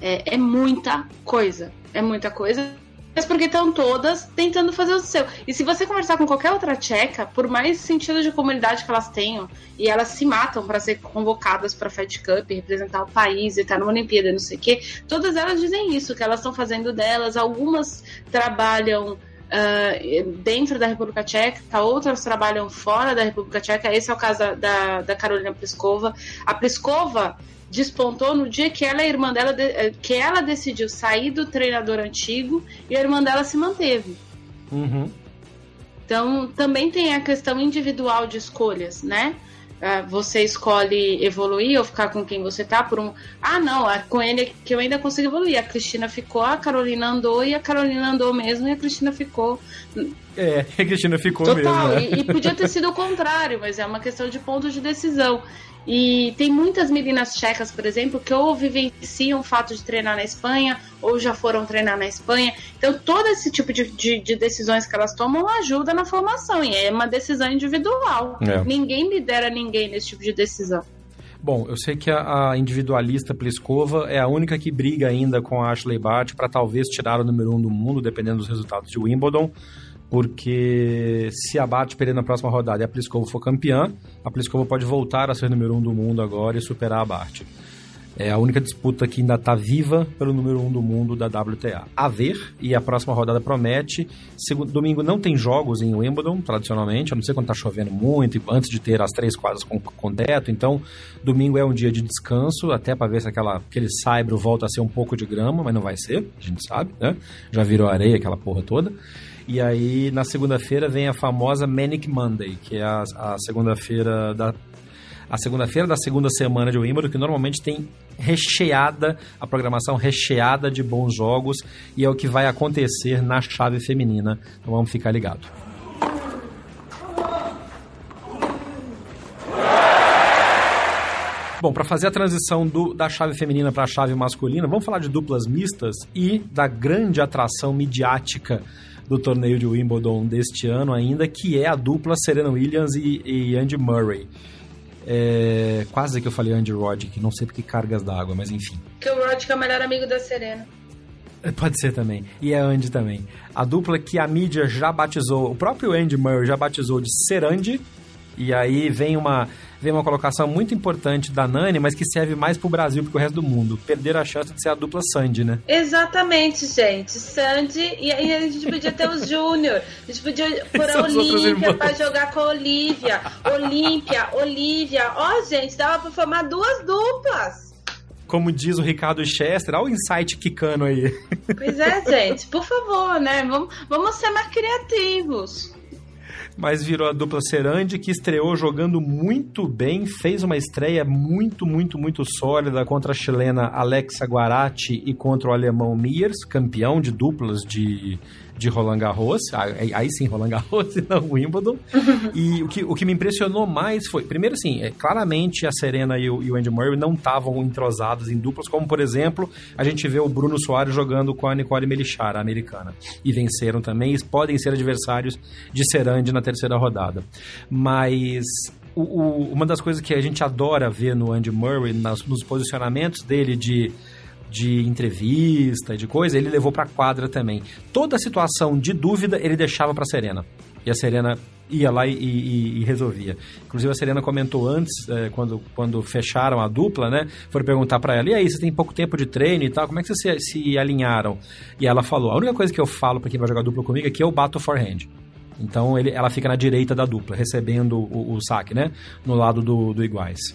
É, é muita coisa. É muita coisa mas porque estão todas tentando fazer o seu. E se você conversar com qualquer outra tcheca, por mais sentido de comunidade que elas tenham, e elas se matam para ser convocadas para Fed Cup, representar o país e estar numa Olimpíada, não sei o quê, todas elas dizem isso, que elas estão fazendo delas. Algumas trabalham Uh, dentro da República Tcheca, outras trabalham fora da República Tcheca. Esse é o caso da, da, Carolina Pliskova. A Pliskova despontou no dia que ela e a irmã dela eh, que ela decidiu sair do treinador antigo e a irmã dela se manteve. Uhum. Então também tem a questão individual de escolhas, né? Ah, você escolhe evoluir ou ficar com quem você tá por um. Ah, não, é com ele que eu ainda consigo evoluir. A Cristina ficou, a Carolina andou e a Carolina andou mesmo e a Cristina ficou. É, a Cristina ficou Total, mesmo. Né? E, e podia ter sido o contrário, mas é uma questão de ponto de decisão. E tem muitas meninas tchecas, por exemplo, que ou vivenciam o fato de treinar na Espanha, ou já foram treinar na Espanha. Então, todo esse tipo de, de, de decisões que elas tomam ajuda na formação, e é uma decisão individual. É. Ninguém lidera ninguém nesse tipo de decisão. Bom, eu sei que a, a individualista Pliskova é a única que briga ainda com a Ashley Bart para talvez tirar o número um do mundo, dependendo dos resultados de Wimbledon porque se a Bart perder na próxima rodada e a Pliskova for campeã, a Pliskova pode voltar a ser número um do mundo agora e superar a Bart. É a única disputa que ainda está viva pelo número um do mundo da WTA. A ver, e a próxima rodada promete. Segundo, domingo não tem jogos em Wimbledon, tradicionalmente, a não ser quando está chovendo muito, antes de ter as três quadras com, com teto. Então, domingo é um dia de descanso, até para ver se aquela, aquele saibro volta a ser um pouco de grama, mas não vai ser, a gente sabe, né? Já virou areia aquela porra toda. E aí, na segunda-feira, vem a famosa Manic Monday, que é a, a segunda-feira da a segunda-feira da segunda semana de Wimbledon, que normalmente tem recheada, a programação recheada de bons jogos, e é o que vai acontecer na chave feminina. Então vamos ficar ligado. Bom, para fazer a transição do, da chave feminina para a chave masculina, vamos falar de duplas mistas e da grande atração midiática do torneio de Wimbledon deste ano ainda, que é a dupla Serena Williams e, e Andy Murray. É, quase que eu falei Andy Roddick, não sei porque cargas d'água, mas enfim. Que o Roddick é o melhor amigo da Serena. É, pode ser também. E é Andy também. A dupla que a mídia já batizou, o próprio Andy Murray já batizou de Serandi. E aí vem uma vem uma colocação muito importante da Nani, mas que serve mais pro Brasil que o resto do mundo. Perder a chance de ser a dupla Sandy, né? Exatamente, gente. Sandy, e aí a gente podia ter os Júnior. A gente podia pôr a Olímpia pra jogar com a Olivia. Olímpia, Olivia. Ó, oh, gente, dava pra formar duas duplas como diz o Ricardo Chester, olha o insight quicando aí. Pois é, gente, por favor, né? Vamos, vamos ser mais criativos. Mas virou a dupla Serandi, que estreou jogando muito bem, fez uma estreia muito, muito, muito sólida contra a chilena Alexa Guarati e contra o alemão Miers, campeão de duplas de de Roland Garros, aí, aí sim Roland Garros e não Wimbledon. e o que, o que me impressionou mais foi, primeiro assim, é, claramente a Serena e o, e o Andy Murray não estavam entrosados em duplas, como por exemplo, a gente vê o Bruno Soares jogando com a Nicole Melichar, a americana. E venceram também, eles podem ser adversários de Serandi na terceira rodada. Mas o, o, uma das coisas que a gente adora ver no Andy Murray, nas, nos posicionamentos dele de de entrevista, de coisa, ele levou para quadra também. Toda situação de dúvida ele deixava para Serena. E a Serena ia lá e, e, e, resolvia. Inclusive a Serena comentou antes, é, quando, quando fecharam a dupla, né? Foram perguntar para ela: e aí, você tem pouco tempo de treino e tal, como é que vocês se, se alinharam? E ela falou: a única coisa que eu falo para quem vai jogar dupla comigo é que eu bato forehand. Então ele, ela fica na direita da dupla, recebendo o, o saque, né? No lado do, do iguais.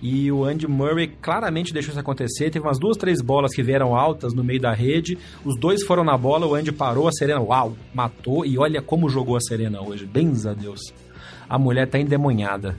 E o Andy Murray claramente deixou isso acontecer. Teve umas duas, três bolas que vieram altas no meio da rede. Os dois foram na bola, o Andy parou, a Serena, uau, matou. E olha como jogou a Serena hoje. Bens a Deus. A mulher tá endemoniada.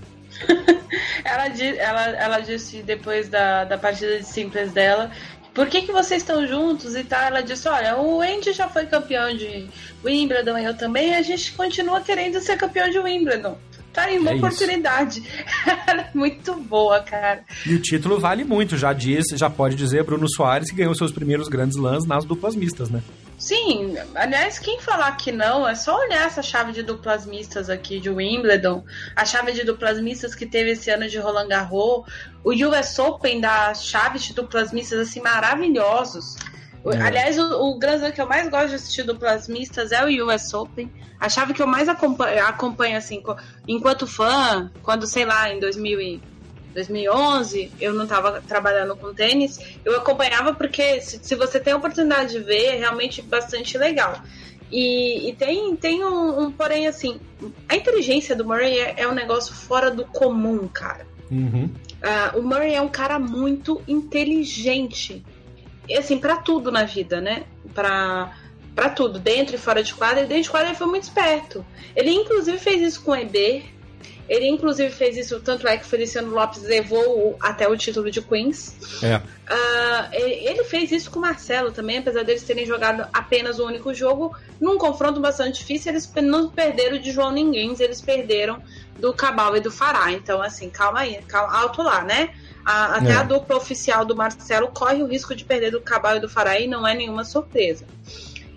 ela, ela, ela disse depois da, da partida de simples dela por que, que vocês estão juntos e tal? Ela disse, olha, o Andy já foi campeão de Wimbledon, eu também, a gente continua querendo ser campeão de Wimbledon. Tá aí uma é oportunidade. Ela é muito boa, cara. E o título vale muito, já diz, já pode dizer Bruno Soares que ganhou seus primeiros grandes lãs nas duplas mistas, né? Sim, aliás, quem falar que não, é só olhar essa chave de duplas mistas aqui de Wimbledon, a chave de duplas mistas que teve esse ano de Roland Garros, o US Open dá chaves de duplas mistas assim maravilhosos. É. Aliás, o, o Grand que eu mais gosto de assistir duplas mistas é o US Open. A chave que eu mais acompanho, acompanho assim, enquanto fã, quando, sei lá, em 2000 e 2011, eu não estava trabalhando com tênis, eu acompanhava porque se, se, você tem a oportunidade de ver, é realmente bastante legal. E, e tem, tem um, um, porém, assim, a inteligência do Murray é, é um negócio fora do comum, cara. Uhum. Uh, o Murray é um cara muito inteligente assim, para tudo na vida, né? Pra, pra tudo, dentro e fora de quadra. E dentro de quadra ele foi muito esperto. Ele, inclusive, fez isso com o EB. Ele, inclusive, fez isso, tanto é que o Feliciano Lopes levou até o título de Queens. É. Uh, ele fez isso com o Marcelo também, apesar deles terem jogado apenas o único jogo. Num confronto bastante difícil, eles não perderam de João Ninguém, eles perderam do Cabal e do Fará. Então, assim, calma aí, calma, alto lá, né? A, até é. a dupla oficial do Marcelo corre o risco de perder do Cabal e do Faraí, não é nenhuma surpresa.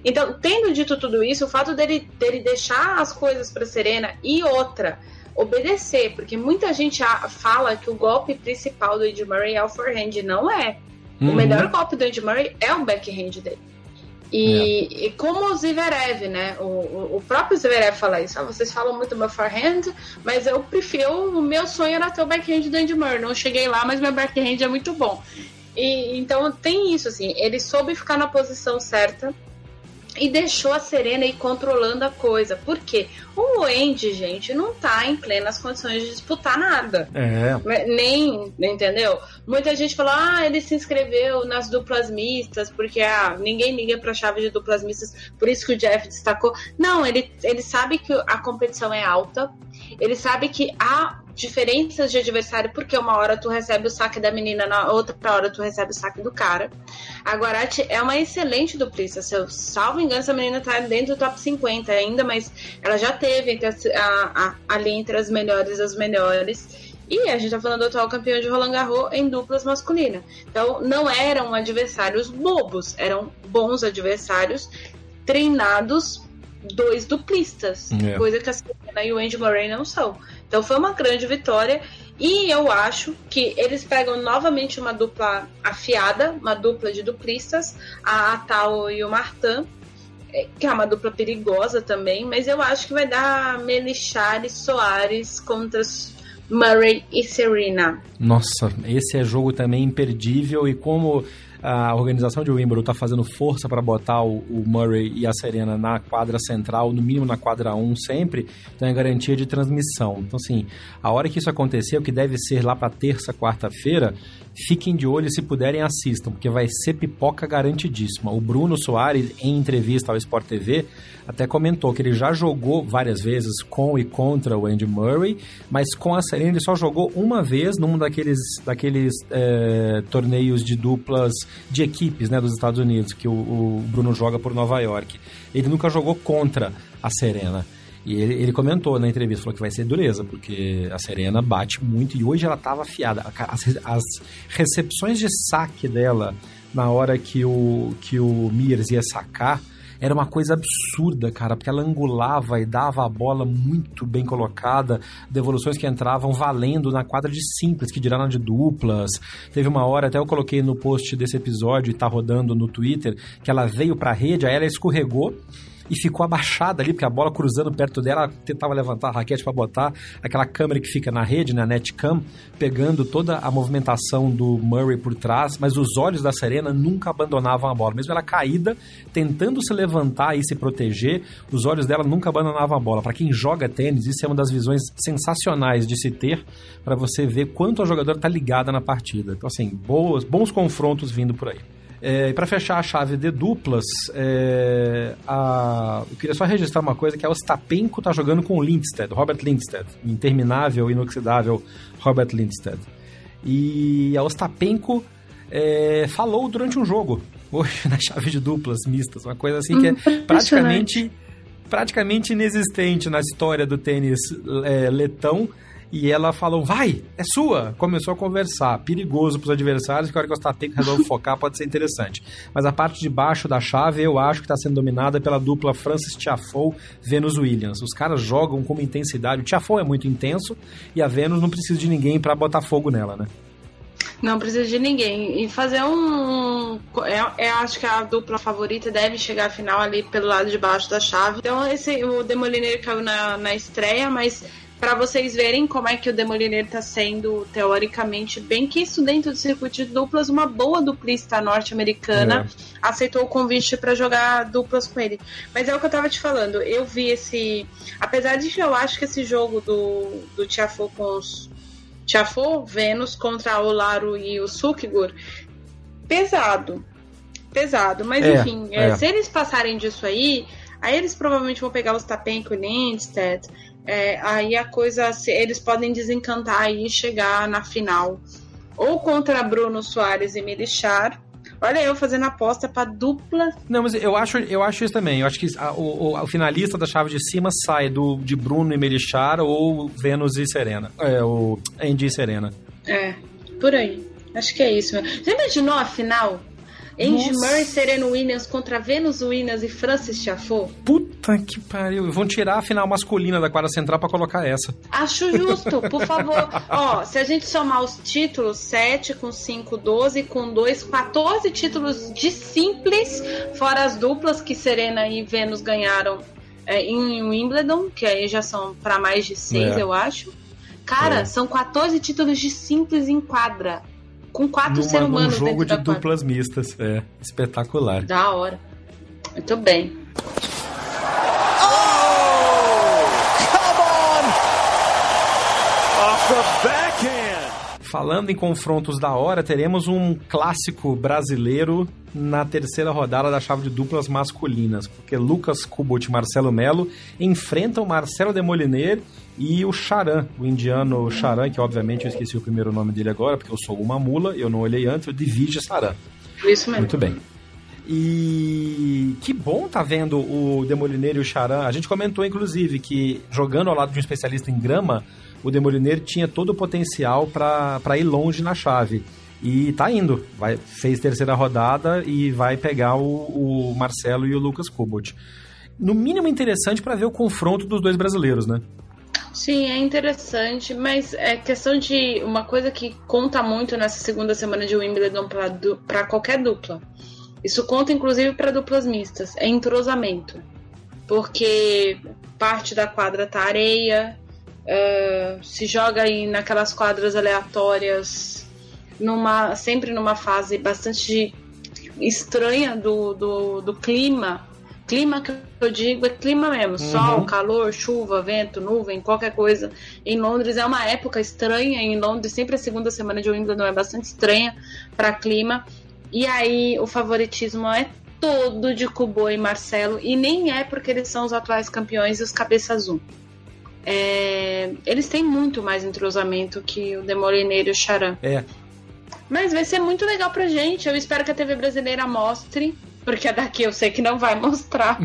Então, tendo dito tudo isso, o fato dele, dele deixar as coisas para Serena e outra, obedecer, porque muita gente fala que o golpe principal do Ed Murray é o forehand, não é. Uhum. O melhor golpe do Ed Murray é o backhand dele. E, é. e, como o Zverev, né? O, o, próprio Zverev fala isso. Ah, vocês falam muito meu forehand, mas eu prefiro. O meu sonho era ter o backhand do Andy Murray. Não cheguei lá, mas meu backhand é muito bom. E, então tem isso, assim. Ele soube ficar na posição certa e deixou a Serena ir controlando a coisa. Por quê? O Andy, gente, não tá em plenas condições de disputar nada. É. Nem, entendeu? Muita gente falou, ah, ele se inscreveu nas duplas mistas, porque ah, ninguém liga pra chave de duplas mistas, por isso que o Jeff destacou. Não, ele, ele sabe que a competição é alta, ele sabe que há diferenças de adversário, porque uma hora tu recebe o saque da menina, na outra hora tu recebe o saque do cara. A Guarati é uma excelente duplista. Se eu salvo engano, essa menina tá dentro do top 50 ainda, mas ela já teve entre as, a, a, ali entre as melhores as melhores. E a gente tá falando do atual campeão de Roland Garros em duplas masculina. Então, não eram adversários bobos, eram bons adversários treinados dois duplistas, é. coisa que a Serena e o Andy Murray não são. Então foi uma grande vitória e eu acho que eles pegam novamente uma dupla afiada, uma dupla de duplistas, a Atal e o Martin, é, que é uma dupla perigosa também, mas eu acho que vai dar Melichar e Soares contra Murray e Serena. Nossa, esse é jogo também imperdível e como a organização de Wimbledon está fazendo força para botar o, o, Murray e a Serena na quadra central, no mínimo na quadra 1 sempre, então é garantia de transmissão. Então, assim, a hora que isso acontecer, o que deve ser lá para terça, quarta-feira, fiquem de olho se puderem assistam, porque vai ser pipoca garantidíssima. O Bruno Soares, em entrevista ao Sport TV, até comentou que ele já jogou várias vezes com e contra o Andy Murray, mas com a Serena ele só jogou uma vez num daqueles, daqueles é, torneios de duplas de equipes né, dos Estados Unidos, que o, o Bruno joga por Nova York. Ele nunca jogou contra a Serena. E ele, ele, comentou na entrevista, falou que vai ser dureza, porque a Serena bate muito e hoje ela estava afiada. As, as, recepções de saque dela na hora que o, que o Mears ia sacar era uma coisa absurda, cara, porque ela angulava e dava a bola muito bem colocada, devoluções que entravam valendo na quadra de simples, que dirá de duplas. Teve uma hora, até eu coloquei no post desse episódio e tá rodando no Twitter, que ela veio pra rede, aí ela escorregou e ficou abaixada ali, porque a bola cruzando perto dela, ela tentava levantar a raquete para botar aquela câmera que fica na rede, né, a netcam, pegando toda a movimentação do Murray por trás, mas os olhos da Serena nunca abandonavam a bola. Mesmo ela caída, tentando se levantar e se proteger, os olhos dela nunca abandonavam a bola. Para quem joga tênis, isso é uma das visões sensacionais de se ter, para você ver quanto a jogadora está ligada na partida. Então, assim, boas, bons confrontos vindo por aí. É, e para fechar a chave de duplas, é, a, eu queria só registrar uma coisa, que é o Stapenko tá jogando com o Lindstedt, Robert Lindstedt, interminável, inoxidável Robert Lindstedt. E a Ostapenko é, falou durante um jogo, hoje, na chave de duplas mistas, uma coisa assim que é hum, praticamente, praticamente inexistente na história do tênis é, letão, e ela falou, vai, é sua. Começou a conversar. Perigoso para os adversários, que a hora que o Statenko resolve focar pode ser interessante. Mas a parte de baixo da chave eu acho que está sendo dominada pela dupla Francis Tiafoe, Venus Williams. Os caras jogam com uma intensidade. O Tiafoe é muito intenso e a Venus não precisa de ninguém para botar fogo nela, né? Não precisa de ninguém. E fazer um. É, é, acho que a dupla favorita deve chegar à final ali pelo lado de baixo da chave. Então, esse, o Demoliner caiu na, na estreia, mas para vocês verem como é que o Demoliner está sendo, teoricamente, bem que isso dentro do circuito de duplas, uma boa duplista norte-americana é. aceitou o convite para jogar duplas com ele. Mas é o que eu tava te falando, eu vi esse. Apesar de que eu acho que esse jogo do, do Tiafo com os. Tiafo, Vênus contra o Laro e o Sukigur, pesado. Pesado. Mas é, enfim, é. se eles passarem disso aí, aí eles provavelmente vão pegar os Tapenko e Lindstedt é, aí a coisa, eles podem desencantar e chegar na final. Ou contra Bruno Soares e Melichar. Olha eu fazendo aposta para dupla. Não, mas eu acho, eu acho isso também. Eu acho que a, o, o, finalista da chave de cima sai do de Bruno e Melichar ou Vênus e Serena. É, o Andy e Serena. É, por aí. Acho que é isso. Você imaginou a final? Angie Murray, Serena Williams contra Venus Williams e Francis Tiafoe. Puta que pariu. Vão tirar a final masculina da quadra central para colocar essa. Acho justo, por favor. Ó, se a gente somar os títulos, 7 com 5, 12 com 2, 14 títulos de simples, fora as duplas que Serena e Venus ganharam é, em Wimbledon, que aí já são para mais de 6, é. eu acho. Cara, é. são 14 títulos de simples em quadra com quatro seres humanos. Um jogo de duplas mistas. É espetacular. Da hora. Muito bem. Falando em confrontos da hora, teremos um clássico brasileiro na terceira rodada da chave de duplas masculinas, porque Lucas Kubot e Marcelo Melo enfrentam Marcelo Demoliner e o Charan, o indiano Charan, que obviamente eu esqueci o primeiro nome dele agora, porque eu sou uma mula, eu não olhei antes, o Divide Saran. Isso mesmo. Muito bem. E que bom tá vendo o Demoliner e o Charan. A gente comentou, inclusive, que jogando ao lado de um especialista em grama, o Demoliner tinha todo o potencial para ir longe na chave. E tá indo. Vai, fez terceira rodada e vai pegar o, o Marcelo e o Lucas Kubot. No mínimo interessante para ver o confronto dos dois brasileiros, né? Sim, é interessante, mas é questão de uma coisa que conta muito nessa segunda semana de Wimbledon para qualquer dupla. Isso conta inclusive para duplas mistas, é entrosamento. Porque parte da quadra tá areia, uh, se joga aí naquelas quadras aleatórias, numa, sempre numa fase bastante estranha do, do, do clima. Clima que eu digo é clima mesmo, uhum. sol, calor, chuva, vento, nuvem, qualquer coisa. Em Londres é uma época estranha. Em Londres, sempre a segunda semana de Wimbledon é bastante estranha para clima. E aí o favoritismo é todo de Kubo e Marcelo, e nem é porque eles são os atuais campeões e os cabeças um. É, eles têm muito mais entrosamento que o Demolineiro e o Charan. É. Mas vai ser muito legal pra gente. Eu espero que a TV brasileira mostre, porque a daqui eu sei que não vai mostrar.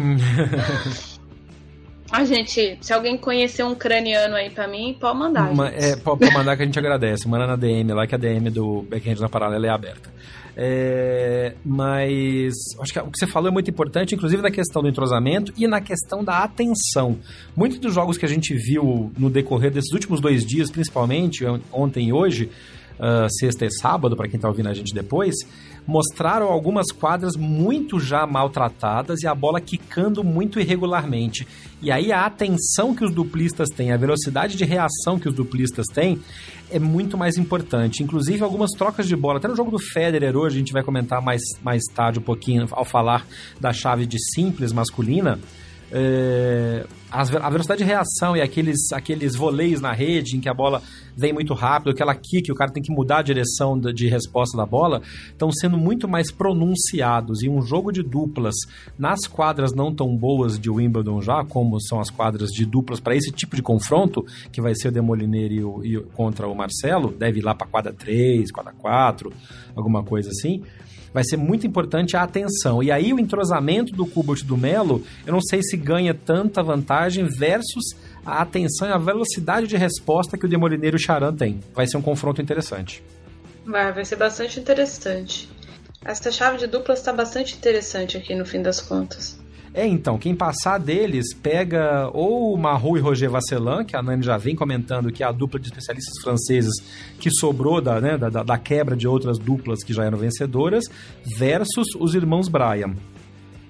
a gente, se alguém conhecer um craniano aí pra mim, pode mandar. Uma, é, pode, mandar que a gente agradece. Manda na DM lá, que a DM do Backhand na Paralela é aberta. É, mas acho que o que você falou é muito importante, inclusive na questão do entrosamento e na questão da atenção. Muitos dos jogos que a gente viu no decorrer desses últimos dois dias, principalmente ontem e hoje, uh, sexta e sábado, para quem está ouvindo a gente depois, mostraram algumas quadras muito já maltratadas e a bola quicando muito irregularmente. E aí a atenção que os duplistas têm, a velocidade de reação que os duplistas têm, é muito mais importante. Inclusive, algumas trocas de bola. Até no jogo do Federer hoje, a gente vai comentar mais, mais tarde um pouquinho ao falar da chave de simples masculina. É, a velocidade de reação e aqueles, aqueles voleios na rede em que a bola vem muito rápido, aquela kick, o cara tem que mudar a direção de resposta da bola, estão sendo muito mais pronunciados. E um jogo de duplas nas quadras não tão boas de Wimbledon já, como são as quadras de duplas para esse tipo de confronto, que vai ser o Demolineiro e, e contra o Marcelo, deve ir lá para quadra 3, quadra 4, alguma coisa assim vai ser muito importante a atenção. E aí o entrosamento do Kubot do Melo, eu não sei se ganha tanta vantagem versus a atenção e a velocidade de resposta que o Demolineiro e o Charan tem. Vai ser um confronto interessante. Vai, vai ser bastante interessante. Essa chave de duplas está bastante interessante aqui no fim das contas. É, então, quem passar deles pega ou o Marrou e Roger Vasselin, que a Nani já vem comentando que é a dupla de especialistas franceses que sobrou da, né, da, da quebra de outras duplas que já eram vencedoras, versus os irmãos Bryan.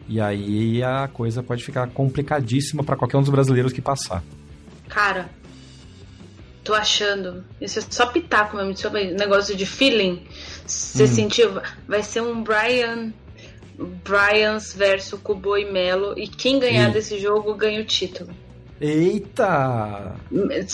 E aí a coisa pode ficar complicadíssima para qualquer um dos brasileiros que passar. Cara, tô achando. Isso é só pitaco mesmo, sobre negócio de feeling. Você hum. sentiu? Vai ser um Brian Bryans versus Kubo e Melo. E quem ganhar desse jogo ganha o título. Eita!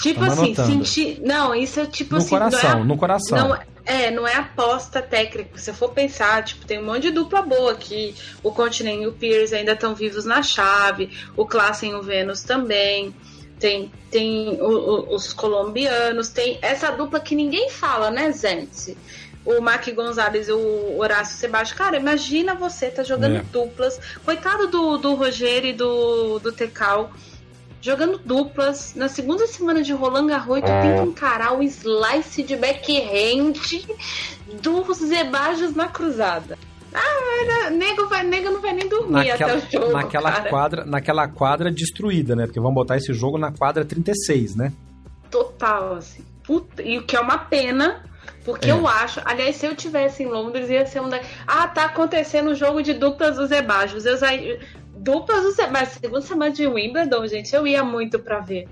Tipo assim, sentir. Não, isso é tipo no assim. Coração, é... no coração, não, é, não é aposta técnica. Se for pensar, tipo, tem um monte de dupla boa aqui. O Continent e o Pierce ainda estão vivos na chave. O Klassen e o Vênus também. Tem, tem o, o, os colombianos. Tem essa dupla que ninguém fala, né, Zentzi? O Mark Gonzalez e o Horácio Sebastião. Cara, imagina você tá jogando é. duplas. Coitado do, do Rogério e do, do Tecal. Jogando duplas. Na segunda semana de Roland Garros, tu tem que encarar o slice de backhand dos Zebajos na cruzada. Ah, nego, vai, nego não vai nem dormir naquela, até o jogo. Naquela cara. quadra, naquela quadra destruída, né? Porque vamos botar esse jogo na quadra 36, né? Total, assim. Puta, e o que é uma pena, porque é. eu acho, aliás, se eu tivesse em Londres, ia ser um da. Ah, tá acontecendo um jogo de duplas dos Ebajos. Eu saí. Duplas dos Ebajos. Segunda semana de Wimbledon, gente, eu ia muito pra ver.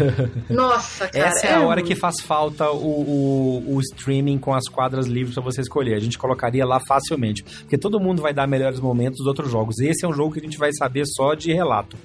Nossa, cara. Essa é, é a hora muito... que faz falta o, o, o, streaming com as quadras livres pra você escolher. A gente colocaria lá facilmente. Porque todo mundo vai dar melhores momentos dos outros jogos. Esse é um jogo que a gente vai saber só de relato.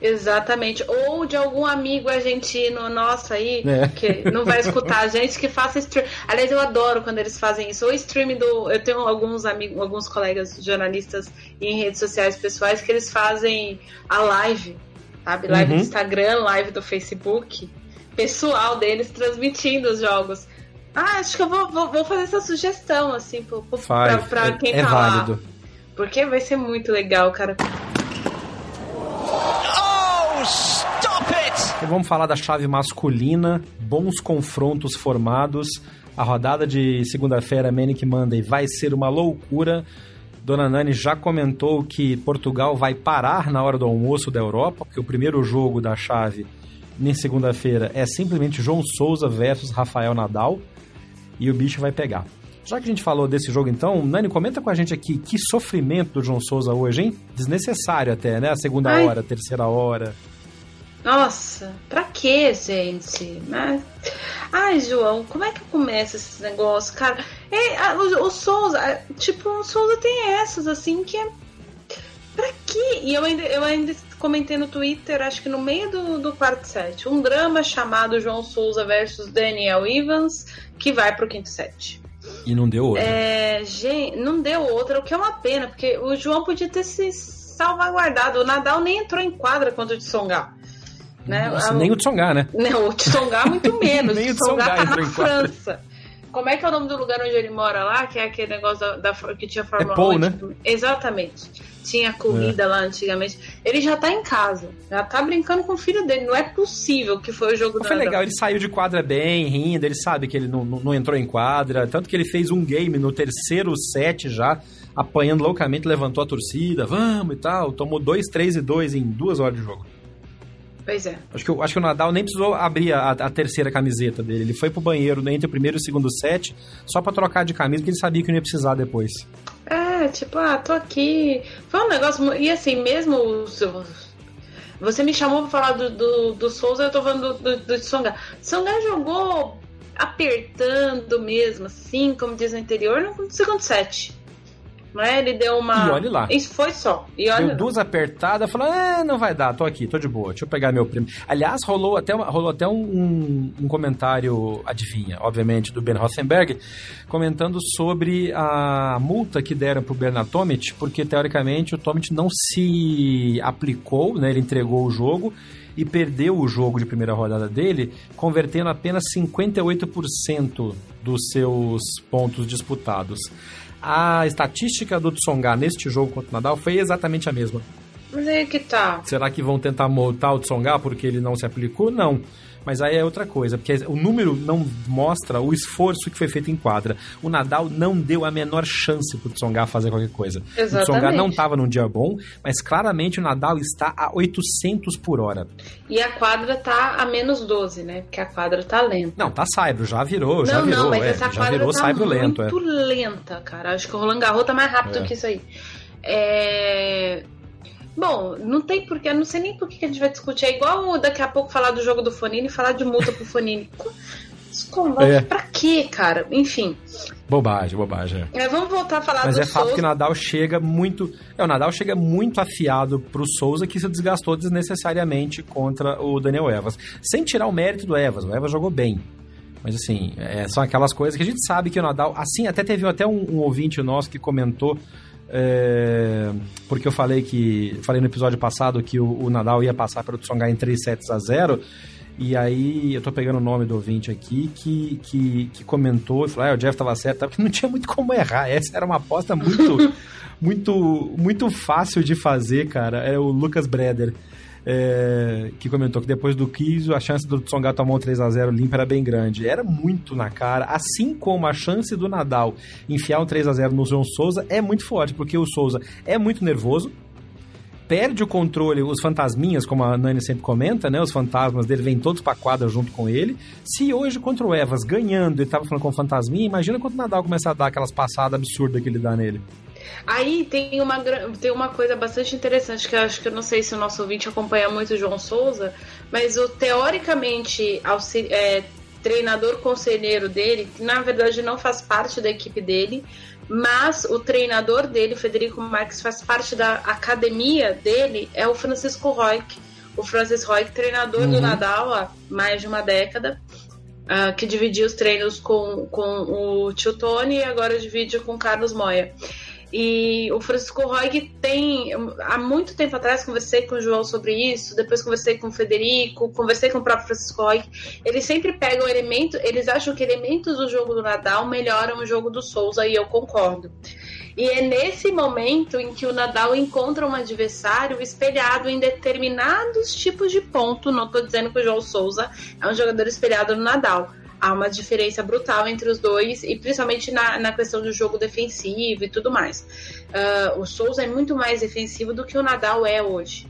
Exatamente. Ou de algum amigo argentino nosso aí, é. que não vai escutar a gente, que faça stream. Aliás, eu adoro quando eles fazem isso. Ou stream do. Eu tenho alguns amigos, alguns colegas jornalistas em redes sociais pessoais que eles fazem a live, sabe? Live uhum. do Instagram, live do Facebook, pessoal deles transmitindo os jogos. Ah, acho que eu vou, vou, vou fazer essa sugestão, assim, pro, pro, pra, pra, é, quem é, tá é válido. lá. Porque vai ser muito legal, cara. Vamos falar da chave masculina, bons confrontos formados. A rodada de segunda-feira, Manic Monday, vai ser uma loucura. Dona Nani já comentou que Portugal vai parar na hora do almoço da Europa, porque o primeiro jogo da chave, na segunda-feira, é simplesmente João Souza versus Rafael Nadal. E o bicho vai pegar. Já que a gente falou desse jogo, então, Nani, comenta com a gente aqui que sofrimento do João Souza hoje, hein? Desnecessário até, né? A segunda Ai. hora, a terceira hora. Nossa, pra que, gente? Mas... Ai, João, como é que começa esses negócios, cara? É, o, o Souza, tipo, o Souza tem essas, assim, que é. Pra quê? E eu ainda, eu ainda comentei no Twitter, acho que no meio do, do quarto set, um drama chamado João Souza versus Daniel Evans, que vai pro quinto set. E não deu outra. É, gente, não deu outra, o que é uma pena, porque o João podia ter se salvaguardado. O Nadal nem entrou em quadra contra o Tsonga. Né? Nossa, a, nem o Tsonga, né? Não, o Tsonga muito menos. nem o Tsonga tá na França. Como é que é o nome do lugar onde ele mora lá? Que é aquele negócio da, da que tinha Fórmula é Paul, 1. Né? Exatamente. Tinha corrida é. lá antigamente. Ele já tá em casa. Já tá brincando com o filho dele. Não é possível que foi o jogo Não Foi legal, ele saiu de quadra bem, rindo. Ele sabe que ele não, não, não entrou em quadra. Tanto que ele fez um game no terceiro set já, apanhando loucamente, levantou a torcida. Vamos e tal. Tomou 2, 3 e 2 em duas horas de jogo. Pois é. Acho que, acho que o Nadal nem precisou abrir a, a, terceira camiseta dele. Ele foi pro banheiro entre o primeiro e o segundo set só para trocar de camisa, porque ele sabia que não ia precisar depois. É, tipo, ah, tô aqui. Foi um negócio. E assim, mesmo. Você me chamou pra falar do, do, do Souza, eu tô falando do, do, do Songa. Songa jogou apertando mesmo, assim, como diz no interior, no segundo set. Não é? Ele deu uma. E olhe lá. Isso foi só. E olha deu duas apertadas, falou: é, não vai dar, tô aqui, tô de boa, deixa eu pegar meu prêmio. Aliás, rolou até, rolou até um, um, comentário, adivinha, obviamente, do Ben Rothenberg, comentando sobre a multa que deram pro Bernard Tomic, porque teoricamente o Tomic não se aplicou, né? Ele entregou o jogo e perdeu o jogo de primeira rodada dele, convertendo apenas 58% dos seus pontos disputados a estatística do Tsonga neste jogo contra o Nadal foi exatamente a mesma. Mas aí que tá. Será que vão tentar multar o Tsonga porque ele não se aplicou? Não. Mas aí é outra coisa, porque o número não mostra o esforço que foi feito em quadra. O Nadal não deu a menor chance pro Tsonga fazer qualquer coisa. Exatamente. O Tsonga não estava num dia bom, mas claramente o Nadal está a 800 por hora. E a quadra tá a menos 12, né? Porque a quadra tá lenta. Não, tá saibro, já virou, não, já virou. Não, mas é, essa já virou tá saibro muito lento. É. lenta, cara. Acho que o Roland Garros tá mais rápido é. que isso aí. É... Bom, não tem porquê, não sei nem por que a gente vai discutir. É igual daqui a pouco falar do jogo do Fonini e falar de multa pro Fonini. Desculpa, é. pra quê, cara? Enfim. Bobagem, bobagem. É, vamos voltar a falar Mas do é fato que o Nadal chega muito. É, o Nadal chega muito afiado pro Souza, que se desgastou desnecessariamente contra o Daniel Evas. Sem tirar o mérito do Evas. O Evas jogou bem. Mas assim, é, são aquelas coisas que a gente sabe que o Nadal. Assim, até teve até um, um ouvinte nosso que comentou é, porque eu falei que falei no episódio passado que o, o Nadal ia passar pelo Tsonga em 3 sets a 0 e aí eu tô pegando o nome do ouvinte aqui que, que, que comentou e falou: ah, o Jeff tava certo, porque não tinha muito como errar. Essa era uma aposta muito, muito, muito fácil de fazer, cara. É o Lucas Breder é, que comentou que depois do Kiso a chance do Tsonga tomar um 3 a 0 limpo era bem grande. Era muito na cara, assim como a chance do Nadal enfiar um 3 a 0 no João Souza é muito forte, porque o Souza é muito nervoso, perde o controle, os fantasminhas, como a Nani sempre comenta, né? Os fantasmas dele vêm todos pra quadra junto com ele. Se hoje contra o Evas ganhando, ele tava falando com o fantasminha, imagina quando o Nadal começar a dar aquelas passadas absurdas que ele dá nele. Aí tem uma, tem uma coisa bastante interessante que eu acho que eu não sei se o nosso ouvinte acompanha muito o João Souza, mas o teoricamente é, treinador conselheiro dele, que na verdade não faz parte da equipe dele, mas o treinador dele, Federico Marques, faz parte da academia dele, é o Francisco Roig. O Francis Roig, treinador uhum. do Nadal há mais de uma década. Uh, que dividia os treinos com, com o Tio Tony e agora divide com o Carlos Moya. E o Francisco Roig tem. Há muito tempo atrás conversei com o João sobre isso, depois conversei com o Federico, conversei com o próprio Francisco Roig. Eles sempre pegam elementos, eles acham que elementos do jogo do Nadal melhoram o jogo do Souza, e eu concordo. E é nesse momento em que o Nadal encontra um adversário espelhado em determinados tipos de ponto. Não estou dizendo que o João Souza é um jogador espelhado no Nadal há uma diferença brutal entre os dois, e principalmente na, na questão do jogo defensivo e tudo mais. Uh, o Souza é muito mais defensivo do que o Nadal é hoje.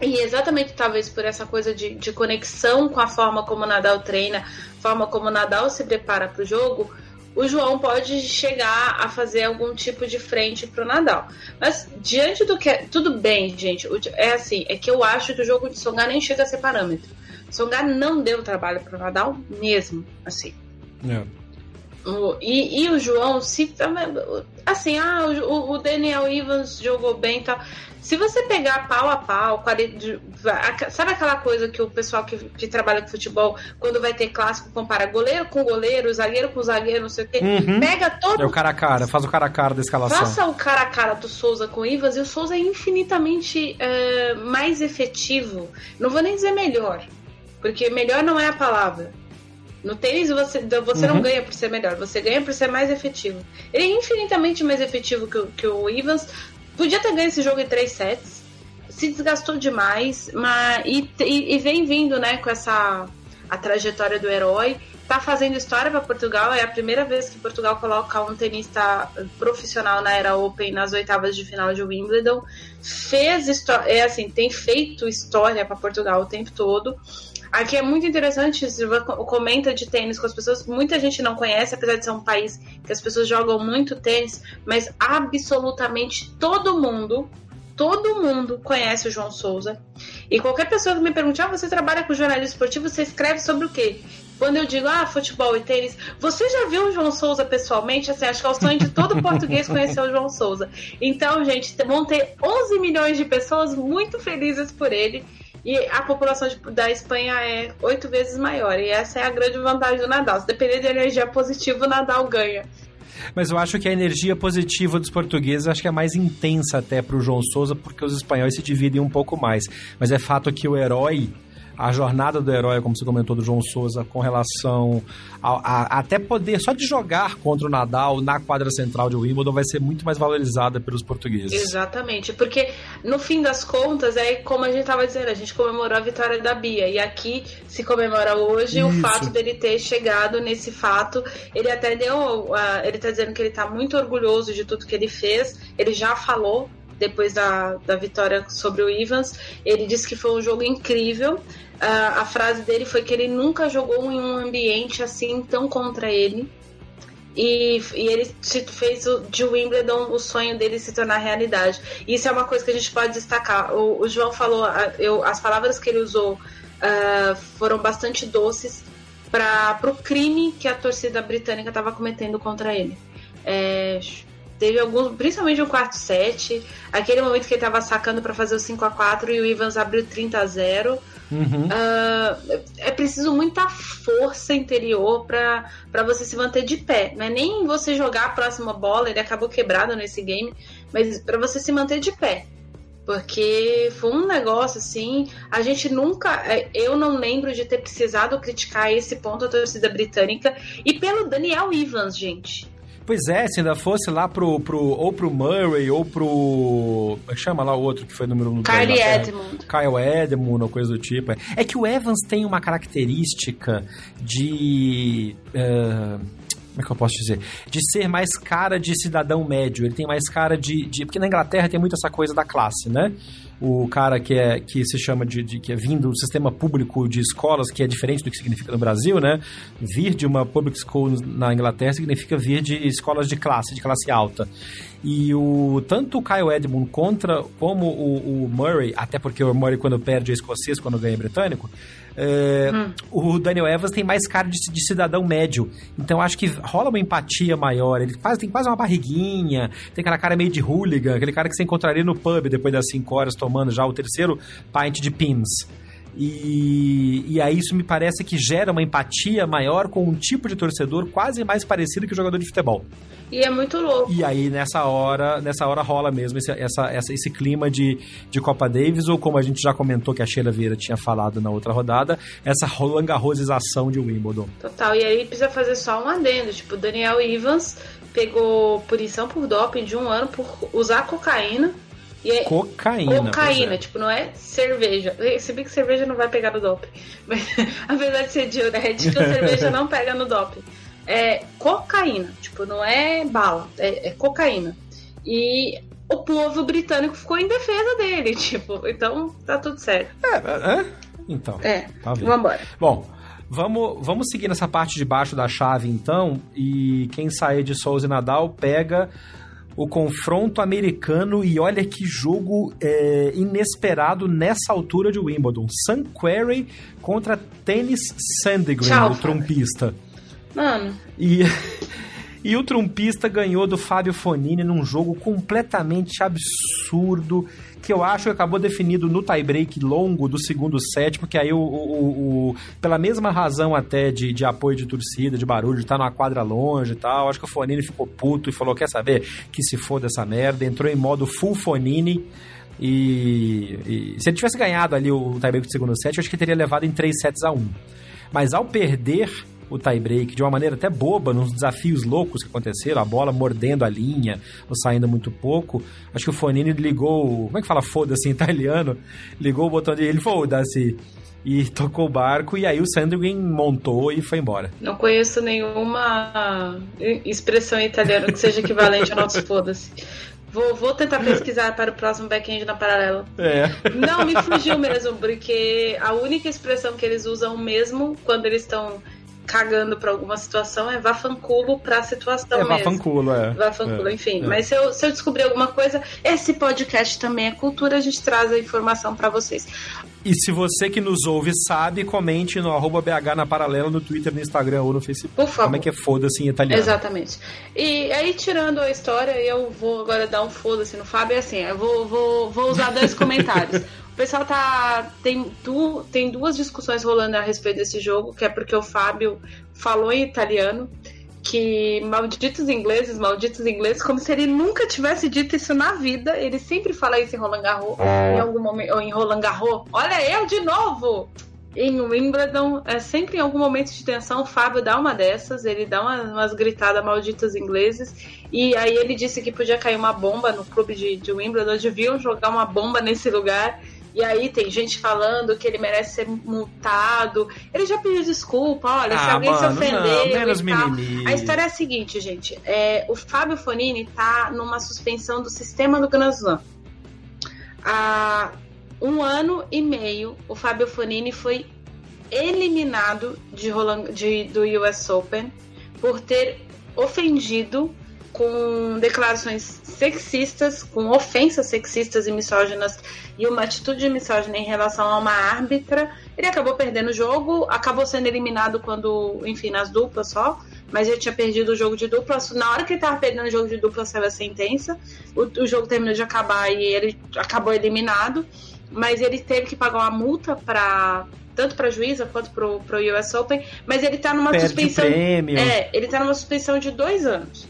E exatamente talvez por essa coisa de, de conexão com a forma como o Nadal treina, forma como o Nadal se prepara para o jogo, o João pode chegar a fazer algum tipo de frente pro Nadal. Mas diante do que. Tudo bem, gente. É assim, é que eu acho que o jogo de Songar nem chega a ser parâmetro. Songar não deu trabalho pro Nadal mesmo, assim. É. O, e, e, o João, se. Assim, ah, o, o Daniel Evans jogou bem e tal. Se você pegar pau a pau, sabe aquela coisa que o pessoal que, que, trabalha com futebol, quando vai ter clássico, compara goleiro com goleiro, zagueiro com zagueiro, não sei o quê. Uhum. Pega todo. É o cara a cara, faz o cara a cara da escalação. Faça o cara a cara do Souza com o Ivas e o Souza é infinitamente é, mais efetivo. Não vou nem dizer melhor, porque melhor não é a palavra. No tênis você, você uhum. não ganha por ser melhor, você ganha por ser mais efetivo. Ele é infinitamente mais efetivo que o, que o Ivans, Podia ter ganho esse jogo em três sets. Se desgastou demais, mas e, e, e vem vindo, né, com essa a trajetória do herói. Tá fazendo história para Portugal. É a primeira vez que Portugal coloca um tenista profissional na era Open nas oitavas de final de Wimbledon. Fez história, é assim, tem feito história para Portugal o tempo todo. Aqui é muito interessante, Silva comenta de tênis com as pessoas. Muita gente não conhece, apesar de ser um país que as pessoas jogam muito tênis, mas absolutamente todo mundo, todo mundo conhece o João Souza. E qualquer pessoa que me pergunte, ah, você trabalha com jornalismo esportivo, você escreve sobre o quê? Quando eu digo, ah, futebol e tênis, você já viu o João Souza pessoalmente? Assim, acho que é o sonho de todo português conhecer o João Souza. Então, gente, vão ter 11 milhões de pessoas muito felizes por ele. E a população de, da Espanha é oito vezes maior. E essa é a grande vantagem do Nadal. Se depender de energia positiva, o Nadal ganha. Mas eu acho que a energia positiva dos portugueses acho que é mais intensa até para o João Souza, porque os espanhóis se dividem um pouco mais. Mas é fato que o herói a jornada do herói, como você comentou, do João Souza, com relação a, a, até poder só de jogar contra o Nadal na quadra central de Wimbledon vai ser muito mais valorizada pelos portugueses. Exatamente, porque no fim das contas é como a gente estava dizendo, a gente comemorou a vitória da Bia e aqui se comemora hoje Isso. o fato dele ter chegado nesse fato. Ele até deu, uh, ele está dizendo que ele está muito orgulhoso de tudo que ele fez. Ele já falou depois da, da vitória sobre o Evans. Ele disse que foi um jogo incrível a, a frase dele foi que ele nunca jogou em um ambiente assim tão contra ele. E, e, ele fez o, de Wimbledon o sonho dele se tornar realidade. Isso é uma coisa que a gente pode destacar. O, o João falou, eu, as palavras que ele usou uh, foram bastante doces para o crime que a torcida britânica estava cometendo contra ele. É, teve alguns, principalmente o quarto set, aquele momento que ele estava sacando para fazer o 5 a 4 e o Evans abriu 30 a 0 Uhum. Uh, é preciso muita força interior para você se manter de pé. Não é nem você jogar a próxima bola, ele acabou quebrado nesse game, mas para você se manter de pé. Porque foi um negócio assim. A gente nunca. É, eu não lembro de ter precisado criticar esse ponto a torcida britânica. E pelo Daniel Evans, gente. Pois é, se ainda fosse lá pro, pro, ou pro Murray ou pro. É chama lá o outro que foi número 1 um Kyle Edmund. Kyle Edmund ou coisa do tipo. É que o Evans tem uma característica de. Uh, como é que eu posso dizer? De ser mais cara de cidadão médio. Ele tem mais cara de, de. Porque na Inglaterra tem muito essa coisa da classe, né? O cara que é que se chama de, de, que é vindo do sistema público de escolas, que é diferente do que significa no Brasil, né? Vir de uma public school na Inglaterra significa vir de escolas de classe, de classe alta. E o tanto o Kyle Edmund contra como o, o Murray, até porque o Murray quando perde é escocês, quando ganha é britânico, é, hum. o Daniel Evans tem mais cara de, de, cidadão médio. Então acho que rola uma empatia maior. Ele faz, tem quase uma barriguinha, tem aquela cara meio de hooligan, aquele cara que você encontraria no pub depois das 5 horas tomando já o terceiro pint de pins. E, e aí isso me parece que gera uma empatia maior com um tipo de torcedor quase mais parecido que o jogador de futebol. E é muito louco. E aí, nessa hora, nessa hora rola mesmo esse, essa, essa, esse clima de, de Copa Davis, ou como a gente já comentou que a Sheila Vieira tinha falado na outra rodada, essa rolangarrosização de Wimbledon. Total, e aí precisa fazer só um adendo, tipo, Daniel Evans pegou punição por doping de um ano por usar cocaína é cocaína. Cocaína, é. tipo, não é cerveja. Se bem que cerveja não vai pegar no doping. Mas apesar de ser diurético, a cerveja não pega no doping. É cocaína, tipo, não é bala, é, é cocaína. E o povo britânico ficou em defesa dele, tipo, então tá tudo certo. É, é? Então. É, tá vamos embora. Bom, Vamos, vamos seguir nessa parte de baixo da chave, então, e quem sair de Souza e Nadal pega o confronto americano e olha que jogo é, inesperado nessa altura de Wimbledon. Sam Querrey contra Tennis Sandgren, Tchau, o trompista. Mano. E, e o trompista ganhou do Fábio Fonini num jogo completamente absurdo que eu acho que acabou definido no tie-break longo do segundo set, porque aí o, o, o, pela mesma razão até de, de apoio de torcida, de barulho, de estar numa quadra longe e tal, acho que o Fonini ficou puto e falou, quer saber, que se foda essa merda, entrou em modo full Fonini, e, e, se ele tivesse ganhado ali o tie-break do segundo set, eu acho que teria levado em 3 sets a 1. Mas ao perder o tie-break de uma maneira até boba, nos desafios loucos que aconteceram, a bola mordendo a linha ou saindo muito pouco. Acho que o Fonini ligou, como é que fala foda-se em italiano? Ligou o botão de ele, foda-se e tocou o barco e aí o Sandgren montou e foi embora. Não conheço nenhuma expressão italiana que seja equivalente ao nosso foda-se. Vou, vou tentar pesquisar para o próximo back-end na paralela. É. Não, me fugiu mesmo, porque a única expressão que eles usam mesmo quando eles estão cagando pra alguma situação, é vafanculo pra situação é, mesmo. Vafanculo, é. Vafanculo, é. enfim. É. Mas se eu, se eu descobrir alguma coisa, esse podcast também é cultura, a gente traz a informação para vocês. E se você que nos ouve sabe, comente no arroba BH na paralela no Twitter, no Instagram ou no Facebook. Por favor. Como é que é foda-se em italiano. Exatamente. E aí, tirando a história, eu vou agora dar um foda-se no Fábio, é assim, eu vou, vou, vou usar dois comentários pessoal tá. Tem, tu, tem duas discussões rolando a respeito desse jogo, que é porque o Fábio falou em italiano que malditos ingleses, malditos ingleses, como se ele nunca tivesse dito isso na vida. Ele sempre fala isso em Roland Garros, em algum momento, ou em Roland Garros. Olha eu de novo! Em Wimbledon, é sempre em algum momento de tensão, o Fábio dá uma dessas, ele dá uma, umas gritadas malditas ingleses, e aí ele disse que podia cair uma bomba no clube de, de Wimbledon, deviam jogar uma bomba nesse lugar. E aí tem gente falando que ele merece ser multado. Ele já pediu desculpa, olha, ah, se alguém mano, se ofender. Menos mimimi. A história é a seguinte, gente. É, o Fábio Fonini tá numa suspensão do sistema do Grand Slam. Há um ano e meio, o Fábio Fonini foi eliminado de Roland, de, do US Open por ter ofendido com declarações sexistas, com ofensas sexistas e misóginas e uma atitude misógina em relação a uma árbitra. Ele acabou perdendo o jogo, acabou sendo eliminado quando, enfim, nas duplas só, mas ele tinha perdido o jogo de duplas. Na hora que ele estava perdendo o jogo de duplas, saiu a sentença. O, o jogo terminou de acabar e ele acabou eliminado, mas ele teve que pagar uma multa para tanto para a juíza quanto para o US Open, mas ele está numa Perde suspensão. Prêmio. É, ele está numa suspensão de dois anos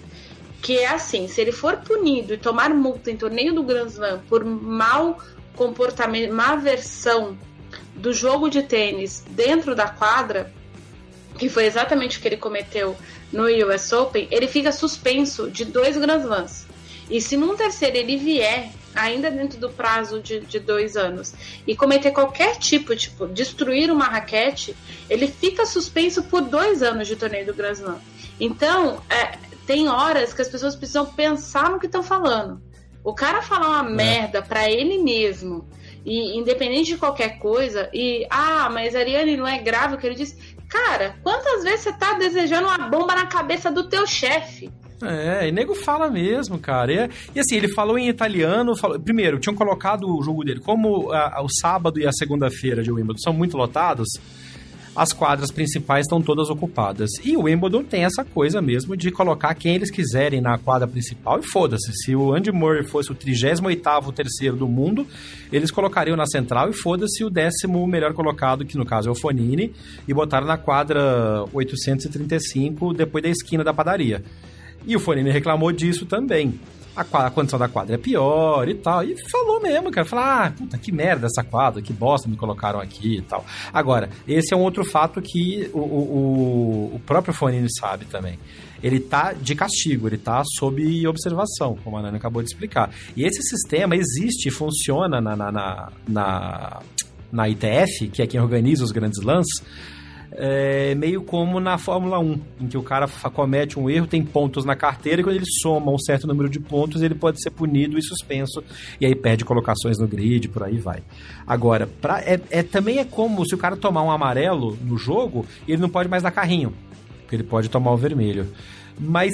que é assim, se ele for punido e tomar multa em torneio do Grand Slam por mau comportamento, má versão do jogo de tênis dentro da quadra, que foi exatamente o que ele cometeu no US Open, ele fica suspenso de dois Grand Slams. E se num terceiro ele vier, ainda dentro do prazo de, de dois anos, e cometer qualquer tipo, tipo, destruir uma raquete, ele fica suspenso por dois anos de torneio do Grand Slam. Então, é, tem horas que as pessoas precisam pensar no que estão falando. O cara falar uma é. merda para ele mesmo, e independente de qualquer coisa, e ah, mas Ariane não é grave o que ele disse. Cara, quantas vezes você tá desejando uma bomba na cabeça do teu chefe? É, e nego fala mesmo, cara. E, e, assim, ele falou em italiano. Falou, primeiro, tinham colocado o jogo dele. Como a, a, o sábado e a segunda-feira de Wimbledon são muito lotados, as quadras principais estão todas ocupadas. E o Wimbledon tem essa coisa mesmo de colocar quem eles quiserem na quadra principal e foda-se. Se o Andy Murray fosse o 38º terceiro do mundo, eles colocariam na central e foda-se o décimo melhor colocado, que no caso é o Fonini, e botaram na quadra 835 depois da esquina da padaria. E o Fonini reclamou disso também a, a condição da quadra é pior e tal. E falou mesmo, cara. Falou, ah, puta, que merda essa quadra, que bosta me colocaram aqui e tal. Agora, esse é um outro fato que o, o, o próprio Fonini sabe também ele tá de castigo, ele tá sob observação, como a Nana acabou de explicar. E esse sistema existe funciona na, na, na, na, na ITF, que é quem organiza os grandes lances, é meio como na Fórmula 1, em que o cara comete um erro, tem pontos na carteira, e quando ele soma um certo número de pontos, ele pode ser punido e suspenso, e aí perde colocações no grid, por aí vai. Agora, pra, é, é, também é como se o cara tomar um amarelo no jogo, ele não pode mais dar carrinho, porque ele pode tomar o vermelho. Mas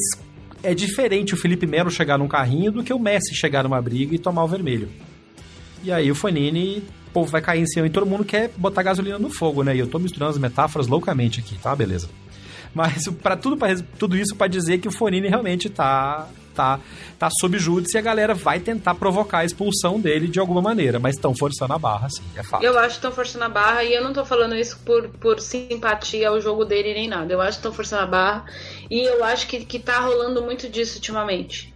é diferente o Felipe Melo chegar num carrinho do que o Messi chegar numa briga e tomar o vermelho. E aí o Fanini povo vai cair em cima e todo mundo quer botar gasolina no fogo, né? E eu tô misturando as metáforas loucamente aqui, tá? Beleza. Mas para tudo, tudo isso para dizer que o Fonini realmente tá tá tá sob júdice e a galera vai tentar provocar a expulsão dele de alguma maneira, mas estão forçando a barra, sim, é fato. Eu acho que estão forçando a barra e eu não tô falando isso por, por simpatia ao jogo dele nem nada. Eu acho que estão forçando a barra e eu acho que, que tá rolando muito disso ultimamente.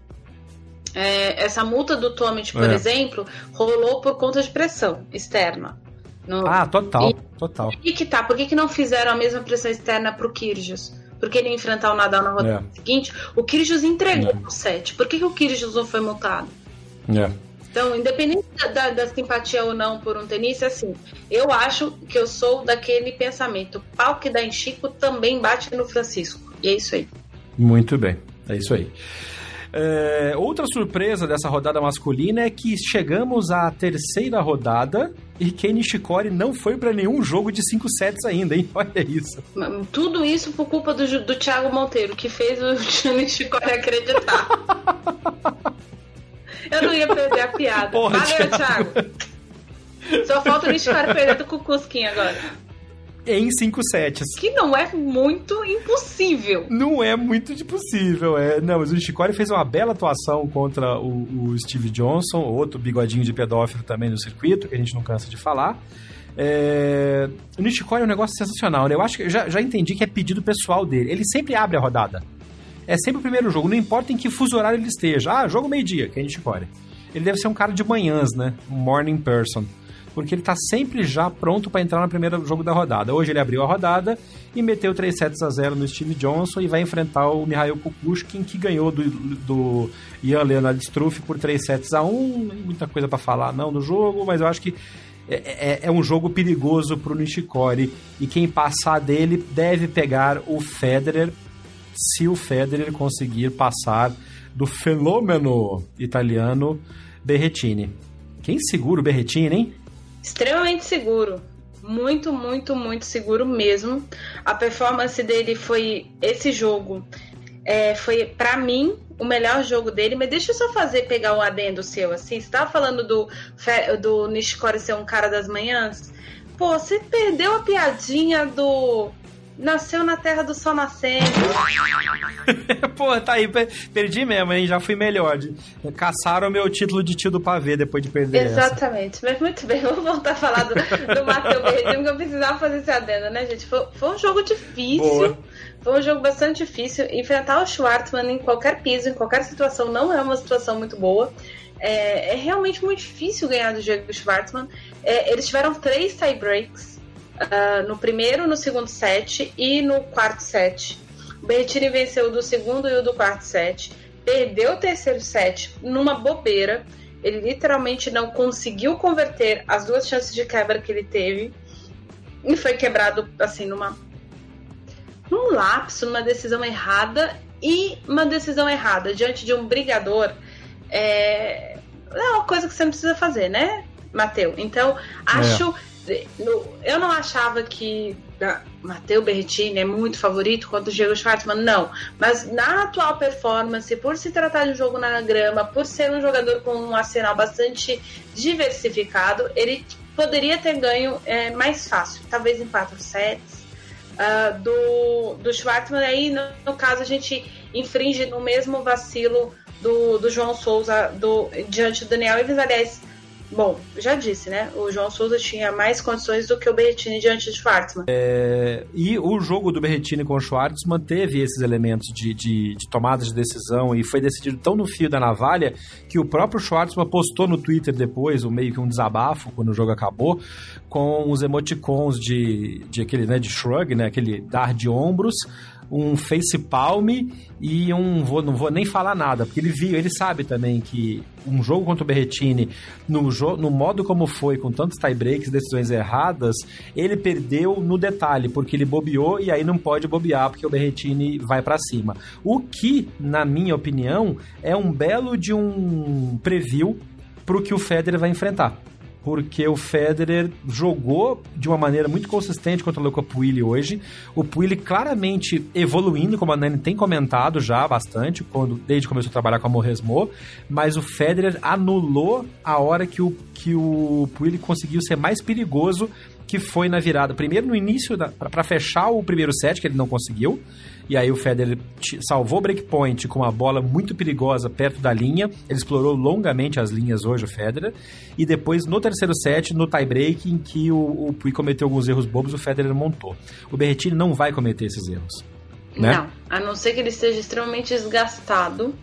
É, essa multa do Tomit, por é. exemplo, rolou por conta de pressão externa. No... Ah, total, e, total. E que tá, por que, que não fizeram a mesma pressão externa pro Kyrgios? Porque ele enfrentar o Nadal na rodada é. seguinte. O Kyrgios entregou é. o set. Por que, que o Kyrgios não foi multado? É. Então, independente da, da, simpatia ou não por um tenista, assim, eu acho que eu sou daquele pensamento: pau que dá em Chico também bate no Francisco. E é isso aí. Muito bem, é isso aí. É, outra surpresa dessa rodada masculina é que chegamos à terceira rodada e Ken Nishikori não foi para nenhum jogo de 5 sets ainda, hein? Olha isso. Tudo isso por culpa do, do Thiago Monteiro, que fez o Nishikori acreditar. Eu não ia perder a piada. Porra, Valeu, Thiago. Thiago. Só falta o Nishikori perder do Kukuskin agora em 5 sets. Que não é muito impossível. Não é muito impossível, é. Não, mas o Nishikori fez uma bela atuação contra o, o Steve Johnson, outro bigodinho de pedófilo também no circuito, que a gente não cansa de falar. É... O Nishikori é um negócio sensacional, né? Eu acho que eu já, já entendi que é pedido pessoal dele. Ele sempre abre a rodada. É sempre o primeiro jogo, não importa em que fuso horário ele esteja. Ah, jogo meio-dia, que é Nishikori. Ele deve ser um cara de manhãs, né? Um morning person porque ele está sempre já pronto para entrar no primeiro jogo da rodada. Hoje ele abriu a rodada e meteu 3 sets a 0 no Steve Johnson e vai enfrentar o Mihail Kukushkin, que ganhou do, do Ian Leonard Struff por 3 sets a 1. Muita coisa para falar não do jogo, mas eu acho que é, é, é um jogo perigoso para o Nishikori e quem passar dele deve pegar o Federer se o Federer conseguir passar do fenômeno italiano Berretini. Quem segura o Berretini, hein? Extremamente seguro. Muito, muito, muito seguro mesmo. A performance dele foi esse jogo. É, foi para mim o melhor jogo dele, mas deixa eu só fazer pegar um adendo seu assim. Você tava falando do do Nishikori ser um cara das manhãs? Pô, você perdeu a piadinha do Nasceu na terra do sol nascente. Pô, tá aí, perdi mesmo, hein? Já fui melhor. Caçaram meu título de tio do pavê depois de perder. Exatamente. Essa. Mas muito bem, vamos voltar a falar do, do Matheus Berredinho, porque eu precisava fazer esse adendo, né, gente? Foi, foi um jogo difícil. Boa. Foi um jogo bastante difícil. Enfrentar o Schwartzman em qualquer piso, em qualquer situação, não é uma situação muito boa. É, é realmente muito difícil ganhar do Diego Schwartzman. É, eles tiveram três tie-breaks uh, no primeiro, no segundo set e no quarto set. O Berrettini venceu do segundo e o do quarto set. Perdeu o terceiro set numa bobeira. Ele literalmente não conseguiu converter as duas chances de quebra que ele teve. E foi quebrado, assim, numa. num lapso, numa decisão errada. E uma decisão errada diante de um brigador é, é uma coisa que você não precisa fazer, né, Mateu? Então, acho. É eu não achava que ah, Matteo Berrettini é muito favorito quanto o Diego Schwartzman, não. Mas na atual performance, por se tratar de um jogo na grama, por ser um jogador com um arsenal bastante diversificado, ele poderia ter ganho é, mais fácil, talvez em quatro sets. Uh, do, do Schwartzman, aí no, no, caso a gente infringe no mesmo vacilo do, do João Souza do, diante do Daniel Ives. Aliás, Bom, já disse, né? O João Souza tinha mais condições do que o Berrettini diante de Schwartzman. É, e o jogo do Berrettini com o Schwartzman teve esses elementos de, de, de tomada de decisão e foi decidido tão no fio da navalha que o próprio Schwartzman postou no Twitter depois, um meio que um desabafo quando o jogo acabou, com os emoticons de, de aquele, né, de shrug, né? Aquele dar de ombros, um face palm e um vou, não vou nem falar nada, porque ele viu, ele sabe também que um jogo contra o Berretini, no, no modo como foi, com tantos tie-breaks, decisões erradas, ele perdeu no detalhe, porque ele bobeou e aí não pode bobear, porque o Berretini vai para cima. O que, na minha opinião, é um belo de um preview pro que o Federer vai enfrentar porque o Federer jogou de uma maneira muito consistente contra o Luca Puili hoje. O Puili claramente evoluindo, como a Nani tem comentado já bastante, quando, desde que começou a trabalhar com a Morresmo, mas o Federer anulou a hora que o, que o Puili conseguiu ser mais perigoso, que foi na virada. Primeiro no início, para fechar o primeiro set, que ele não conseguiu, e aí o Federer salvou o breakpoint com uma bola muito perigosa perto da linha. Ele explorou longamente as linhas hoje, o Federer. E depois, no terceiro set, no tie-break, em que o, o Pui cometeu alguns erros bobos, o Federer montou. O Berrettini não vai cometer esses erros. Né? Não, a não ser que ele esteja extremamente desgastado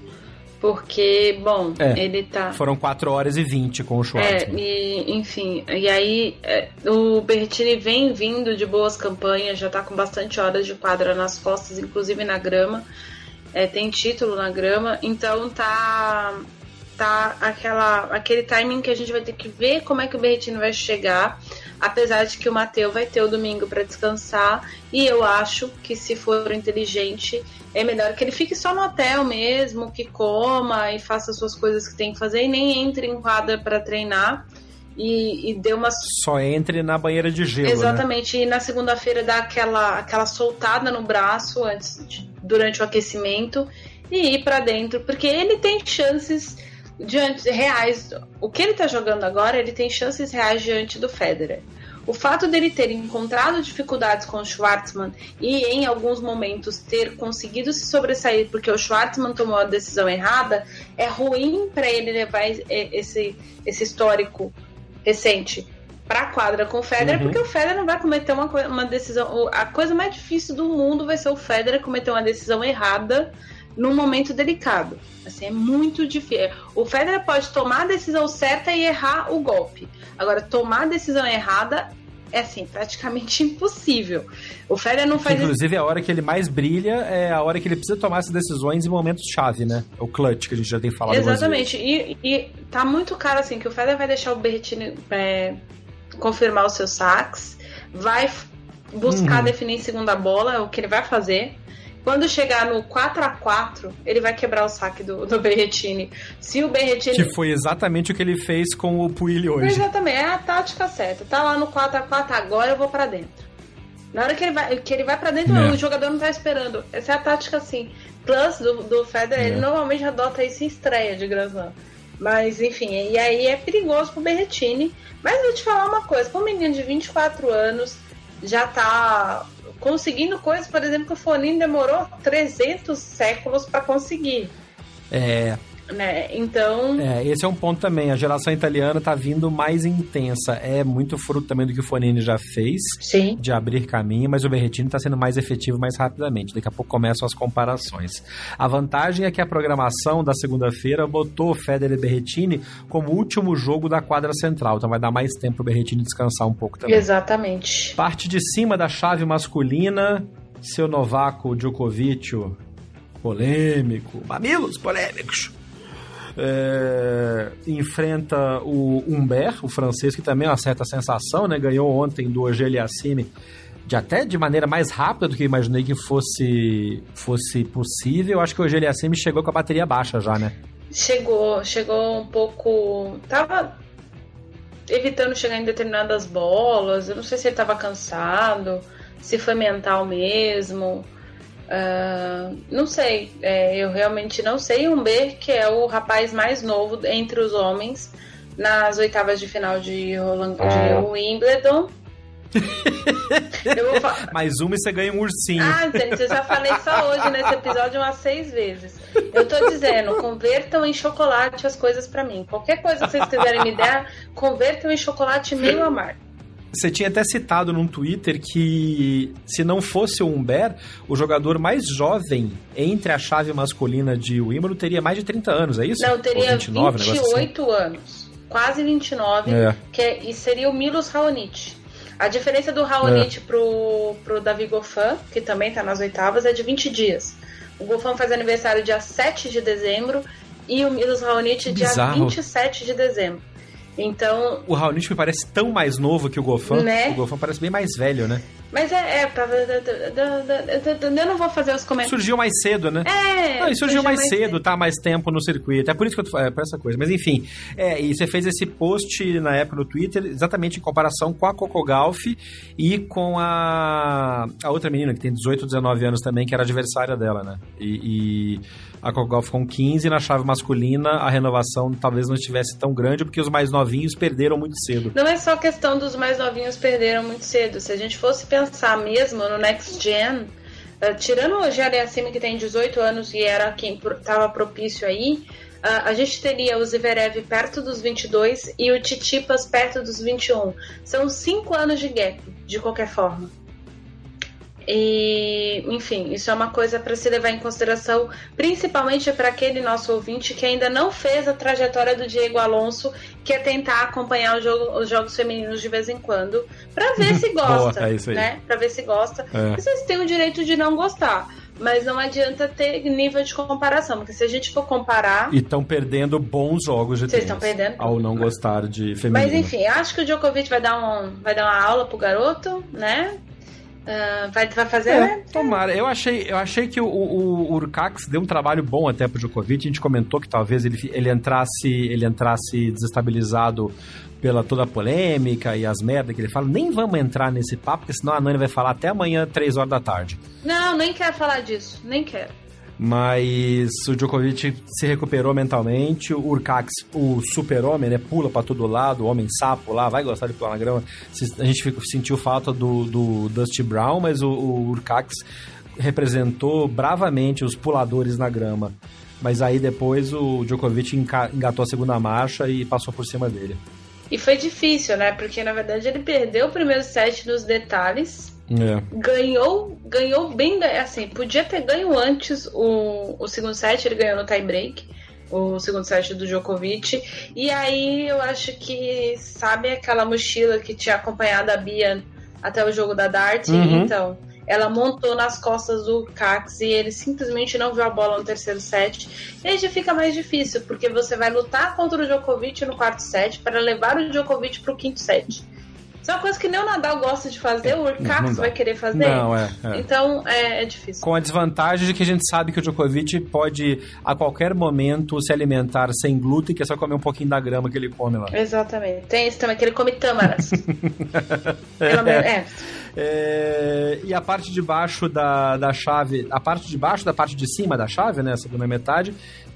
porque, bom, é, ele tá. Foram 4 horas e 20 com o Schwartzman. É, e, enfim, e aí é, o Berrettini vem vindo de boas campanhas, já tá com bastante horas de quadra nas costas, inclusive na grama. É, tem título na grama, então tá tá aquela, aquele timing que a gente vai ter que ver como é que o Berretino vai chegar, apesar de que o Mateu vai ter o domingo para descansar, e eu acho que se for inteligente, é melhor que ele fique só no hotel mesmo, que coma e faça as suas coisas que tem que fazer e nem entre em quadra para treinar. E, e dê uma. Só entre na banheira de gelo. Né? Exatamente. Né? E na segunda-feira dá aquela, aquela soltada no braço antes de, durante o aquecimento e ir para dentro, porque ele tem chances diante reais. O que ele está jogando agora, ele tem chances reais diante do Federer. O fato dele ter encontrado dificuldades com o Schwartzman e em alguns momentos ter conseguido se sobressair porque o Schwartzman tomou a decisão errada é ruim para ele levar esse, esse histórico recente para a quadra com o Federer, uhum. porque o Federer não vai cometer uma, uma decisão. A coisa mais difícil do mundo vai ser o Federer cometer uma decisão errada num momento delicado. Assim, é muito difícil. O Federer pode tomar a decisão certa e errar o golpe. Agora, tomar a decisão errada é assim, praticamente impossível. O Federer não faz Inclusive, a hora que ele mais brilha é a hora que ele precisa tomar essas decisões em momentos chave, né? O clutch, que a gente já tem falado Exatamente. E, e tá muito claro assim que o Federer vai deixar o Berrettini é, confirmar os seus saques, vai buscar uhum. definir em segunda bola, é o que ele vai fazer. Quando chegar no 4 a 4 ele vai quebrar o saque do, do Berretini. Se o Berretini. Que foi exatamente o que ele fez com o Puili hoje. Exatamente, é a tática certa. Tá lá no 4 a 4 agora eu vou para dentro. Na hora que ele vai, que ele vai para dentro, é. o jogador não tá esperando. Essa é a tática assim. Plus do, do Federer, é. ele normalmente adota isso em estreia de Grand. Mas, enfim, e aí é perigoso pro Berretini. Mas vou te falar uma coisa: pra um menino de 24 anos, já tá conseguindo coisas, por exemplo, que o Fonin demorou 300 séculos para conseguir. É, né? Então. É, esse é um ponto também. A geração italiana tá vindo mais intensa. É muito fruto também do que o Fonini já fez. Sim. De abrir caminho, mas o Berretini tá sendo mais efetivo mais rapidamente. Daqui a pouco começam as comparações. A vantagem é que a programação da segunda-feira botou Federer e Berretini como último jogo da quadra central. Então vai dar mais tempo pro Berretini descansar um pouco também. Exatamente. Parte de cima da chave masculina, seu Novaco Djokovic polêmico, mamilos polêmicos é, enfrenta o Humbert, o francês, que também é uma certa sensação, né? Ganhou ontem do Ogeliassime de até de maneira mais rápida do que imaginei que fosse, fosse possível. Acho que o Ogeliassime chegou com a bateria baixa já, né? Chegou, chegou um pouco... Tava evitando chegar em determinadas bolas. Eu não sei se ele estava cansado, se foi mental mesmo. Uh, não sei, é, eu realmente não sei. Humber, que é o rapaz mais novo entre os homens nas oitavas de final de, Roland, de ah. Wimbledon. fa... Mais uma e você ganha um ursinho. Ah, gente, eu já falei só hoje nesse episódio umas seis vezes. Eu tô dizendo, convertam em chocolate as coisas para mim. Qualquer coisa que vocês quiserem me dar, convertam em chocolate meio amargo. Você tinha até citado num Twitter que se não fosse o Humbert, o jogador mais jovem entre a chave masculina de Wimbledon teria mais de 30 anos, é isso? Não, teria 29, 28 assim. anos. Quase 29, é. que é, e seria o Milos Raonic. A diferença do Raonic é. pro, pro Davi Goffin, que também tá nas oitavas, é de 20 dias. O Goffin faz aniversário dia 7 de dezembro e o Milos Raonic dia 27 de dezembro. Então. O Raonic me parece tão mais novo que o Goffin. Né? O Goffin parece bem mais velho, né? Mas é, é pra, eu não vou fazer os comentários. Surgiu mais cedo, né? É. Não, e surgiu, surgiu mais, mais cedo, cedo, tá mais tempo no circuito. É por isso que eu tô é, por essa coisa. Mas enfim, é, e você fez esse post na época no Twitter, exatamente em comparação com a Coco Golf e com a, a outra menina que tem 18, 19 anos também, que era adversária dela, né? E, e a Coco Golf com 15, na chave masculina a renovação talvez não estivesse tão grande, porque os mais novinhos perderam muito cedo. Não é só questão dos mais novinhos perderam muito cedo. Se a gente fosse pensar mesmo no Next Gen, uh, tirando o Jair Acima que tem 18 anos e era quem estava propício aí, uh, a gente teria o Zverev perto dos 22 e o Titipas perto dos 21. São 5 anos de gap, de qualquer forma. E, enfim, isso é uma coisa para se levar em consideração, principalmente para aquele nosso ouvinte que ainda não fez a trajetória do Diego Alonso, que é tentar acompanhar jogo, os jogos femininos de vez em quando, para ver se gosta, Boa, é né? Para ver se gosta. É. Vocês têm o direito de não gostar. Mas não adianta ter nível de comparação, porque se a gente for comparar. E estão perdendo bons jogos de Vocês estão perdendo. Ao não gostar de feminino. Mas enfim, acho que o Djokovic vai dar, um, vai dar uma aula pro garoto, né? Uh, vai, vai fazer? É, né? tomara. Eu achei, eu achei que o, o, o Urcax deu um trabalho bom até pro Djokovic. A gente comentou que talvez ele, ele entrasse ele entrasse desestabilizado pela toda a polêmica e as merdas que ele fala. Nem vamos entrar nesse papo, porque senão a Nani vai falar até amanhã, 3 horas da tarde. Não, nem quero falar disso. Nem quero. Mas o Djokovic se recuperou mentalmente. O Urcax, o super-homem, né? Pula para todo lado, o homem sapo lá, vai gostar de pular na grama. A gente sentiu falta do, do Dusty Brown, mas o, o Urcax representou bravamente os puladores na grama. Mas aí depois o Djokovic engatou a segunda marcha e passou por cima dele. E foi difícil, né? Porque na verdade ele perdeu o primeiro set nos detalhes é. Ganhou, ganhou bem, assim, podia ter ganho antes o, o segundo set, ele ganhou no tie break, o segundo set do Djokovic. E aí eu acho que, sabe aquela mochila que tinha acompanhado a Bia até o jogo da Dart? Uhum. Então, ela montou nas costas do Cax e ele simplesmente não viu a bola no terceiro set. E aí já fica mais difícil, porque você vai lutar contra o Djokovic no quarto set para levar o Djokovic para o quinto set. Isso é uma coisa que nem o Nadal gosta de fazer, o Urcax vai querer fazer. Não, é. é. Então é, é, difícil. Com a desvantagem de que a gente sabe que o Djokovic pode a qualquer momento se alimentar sem glúten, que é só comer um pouquinho da grama que ele come lá. Exatamente. Tem isso também, que ele come tâmaras. é. é. É, e a parte de baixo da, da chave, a parte de baixo da parte de cima da chave, né, a segunda metade,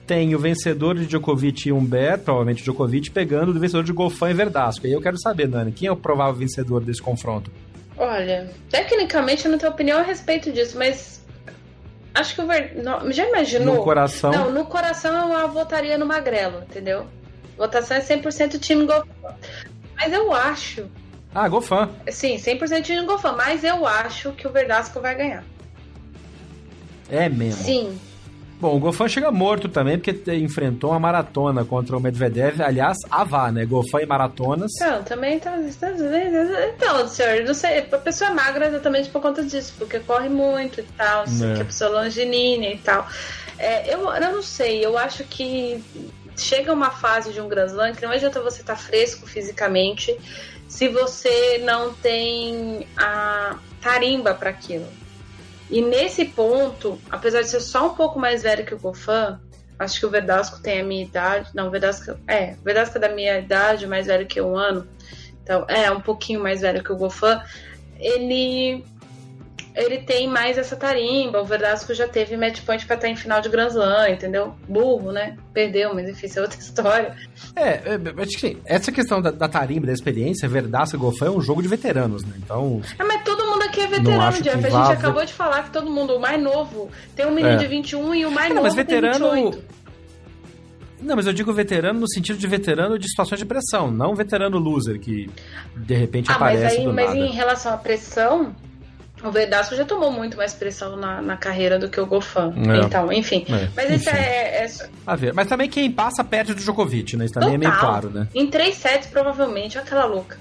tem o vencedor de Djokovic e Humbert, provavelmente Djokovic, pegando o vencedor de Golfan e Verdasco. E eu quero saber, Dani, quem é o provável vencedor desse confronto? Olha, tecnicamente eu não tenho opinião a respeito disso, mas acho que o Ver... já imaginou? No coração? Não, no coração eu votaria no Magrelo, entendeu? Votação é 100% time Golfan. Mas eu acho... Ah, Golfan. Sim, 100% time Golfan, mas eu acho que o Verdasco vai ganhar. É mesmo? Sim. Bom, o Gofan chega morto também, porque enfrentou uma maratona contra o Medvedev. Aliás, Avá, né? Gofan e maratonas. Não, também tá. Então, senhor, não sei. A pessoa é magra exatamente por conta disso, porque corre muito e tal, é. que a pessoa é longilínea e tal. É, eu, eu não sei, eu acho que chega uma fase de um Grand Slam que não adianta você estar tá fresco fisicamente se você não tem a tarimba para aquilo. E nesse ponto, apesar de ser só um pouco mais velho que o Gofan, acho que o Verdasco tem a minha idade. Não, o Verdasco. É, o Verdasco é da minha idade, mais velho que um ano. Então, é um pouquinho mais velho que o Gofan. Ele ele tem mais essa tarimba. O Verdasco já teve match point pra estar em final de Grand Slam, entendeu? Burro, né? Perdeu, mas enfim, isso é outra história. É, é acho que sim. Essa questão da, da tarimba, da experiência, Verdasco e Golfão é um jogo de veteranos, né? Então. É, mas todo mundo aqui é veterano, Jeff. A gente acabou de falar que todo mundo, o mais novo, tem um menino é. de 21 e o mais não, novo mas veterano... tem 28. Não, mas eu digo veterano no sentido de veterano de situações de pressão, não veterano loser que de repente ah, aparece mas aí, do mas nada. em relação à pressão, o Verdasco já tomou muito mais pressão na, na carreira do que o Gofan. É. Então, enfim. É. Mas isso é, é, A ver. Mas também quem passa perto do Djokovic, né? Isso também Total. é meio claro, né? Em três sets, provavelmente, olha aquela louca.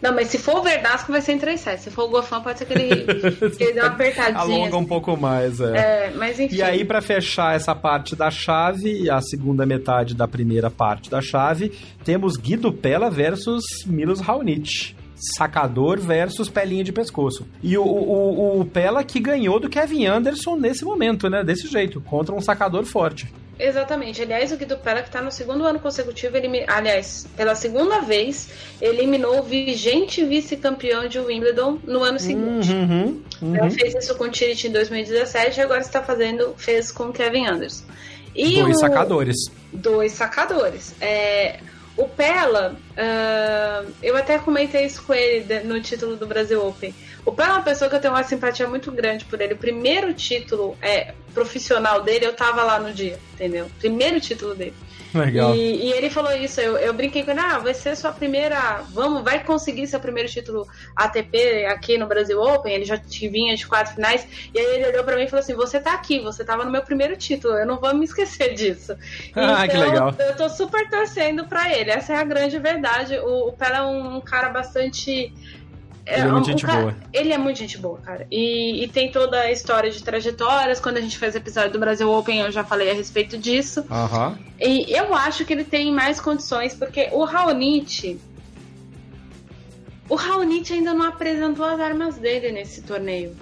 Não, mas se for o Verdasco, vai ser em 3 sets. Se for o Gofan, pode ser que ele, que ele dê uma apertadinha. Alonga um pouco mais, é. É, mas enfim. E aí, para fechar essa parte da chave, a segunda metade da primeira parte da chave, temos Guido Pella versus Milos Raonic. Sacador versus pelinha de pescoço. E o, o, o Pella que ganhou do Kevin Anderson nesse momento, né? Desse jeito, contra um sacador forte. Exatamente. Aliás, o Guido Pella, que está no segundo ano consecutivo, ele, aliás, pela segunda vez, eliminou o vigente vice-campeão de Wimbledon no ano seguinte. Uhum, uhum. Ele fez isso com o Tirit em 2017 e agora está fazendo, fez com o Kevin Anderson. E Dois o... sacadores. Dois sacadores. É, o Pella, uh, eu até comentei isso com ele no título do Brasil Open. O Pella é uma pessoa que eu tenho uma simpatia muito grande por ele. O primeiro título é, profissional dele, eu tava lá no dia, entendeu? Primeiro título dele. Legal. E, e, ele falou isso, eu, eu brinquei com ele, ah, vai ser sua primeira. Vamos, vai conseguir seu primeiro título ATP aqui no Brasil Open. Ele já vinha de quatro finais. E aí ele olhou pra mim e falou assim: Você tá aqui, você tava no meu primeiro título, eu não vou me esquecer disso. Ah, então, que legal. Eu tô super torcendo pra ele. Essa é a grande verdade. O, o Pela é um cara bastante ele é muito gente cara, boa. Ele é muito gente boa, cara. E, e, tem toda a história de trajetórias. Quando a gente fez o episódio do Brasil Open, eu já falei a respeito disso. Uhum. E eu acho que ele tem mais condições, porque o Raonic. O Raonic ainda não apresentou as armas dele nesse torneio.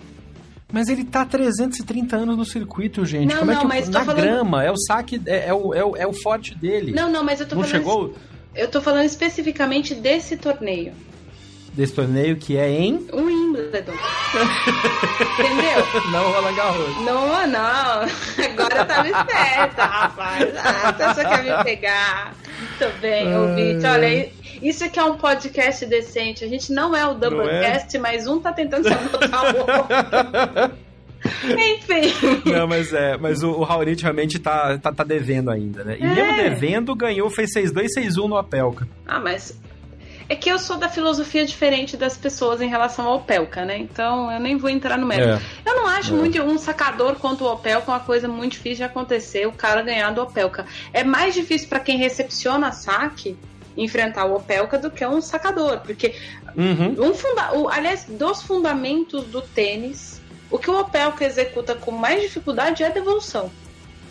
Mas ele tá 330 anos no circuito, gente. Não, Como não, é que mas na falando... grama é o saque, é, é, o, é, o, é o forte dele. Não, não, mas eu tô não falando. chegou? Eu tô falando especificamente desse torneio desse torneio que é em Wimbledon. Entendeu? Não Roland Garros. Não, não. Agora eu tava esperta, rapaz. Ah, a pessoa quer me pegar. Muito bem, ouvinte. Olha, isso aqui é um podcast decente. A gente não é o Doublecast, é? mas um tá tentando sabotar o outro. Enfim. Não, mas é, mas o, o Raonic realmente tá, tá, tá devendo ainda, né? E é. mesmo devendo, ganhou, fez 6-2, 6-1 no Apelka. Ah, mas é que eu sou da filosofia diferente das pessoas em relação ao Opelka, né? Então eu nem vou entrar no mérito. É. Eu não acho é. muito um sacador contra o Opelka uma coisa muito difícil de acontecer, o cara ganhar do Opelka. É mais difícil para quem recepciona saque enfrentar o Opelka do que um sacador, porque uhum. um funda o, aliás, dos fundamentos do tênis, o que o Opelka executa com mais dificuldade é a devolução.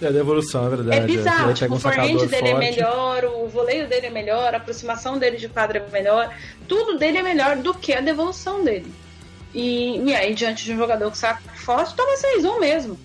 É a devolução, é verdade. É bizarro, é. tipo, um o forehand dele forte. é melhor, o voleio dele é melhor, a aproximação dele de quadra é melhor, tudo dele é melhor do que a devolução dele. E, e aí, diante de um jogador que saca forte, toma 6-1 mesmo.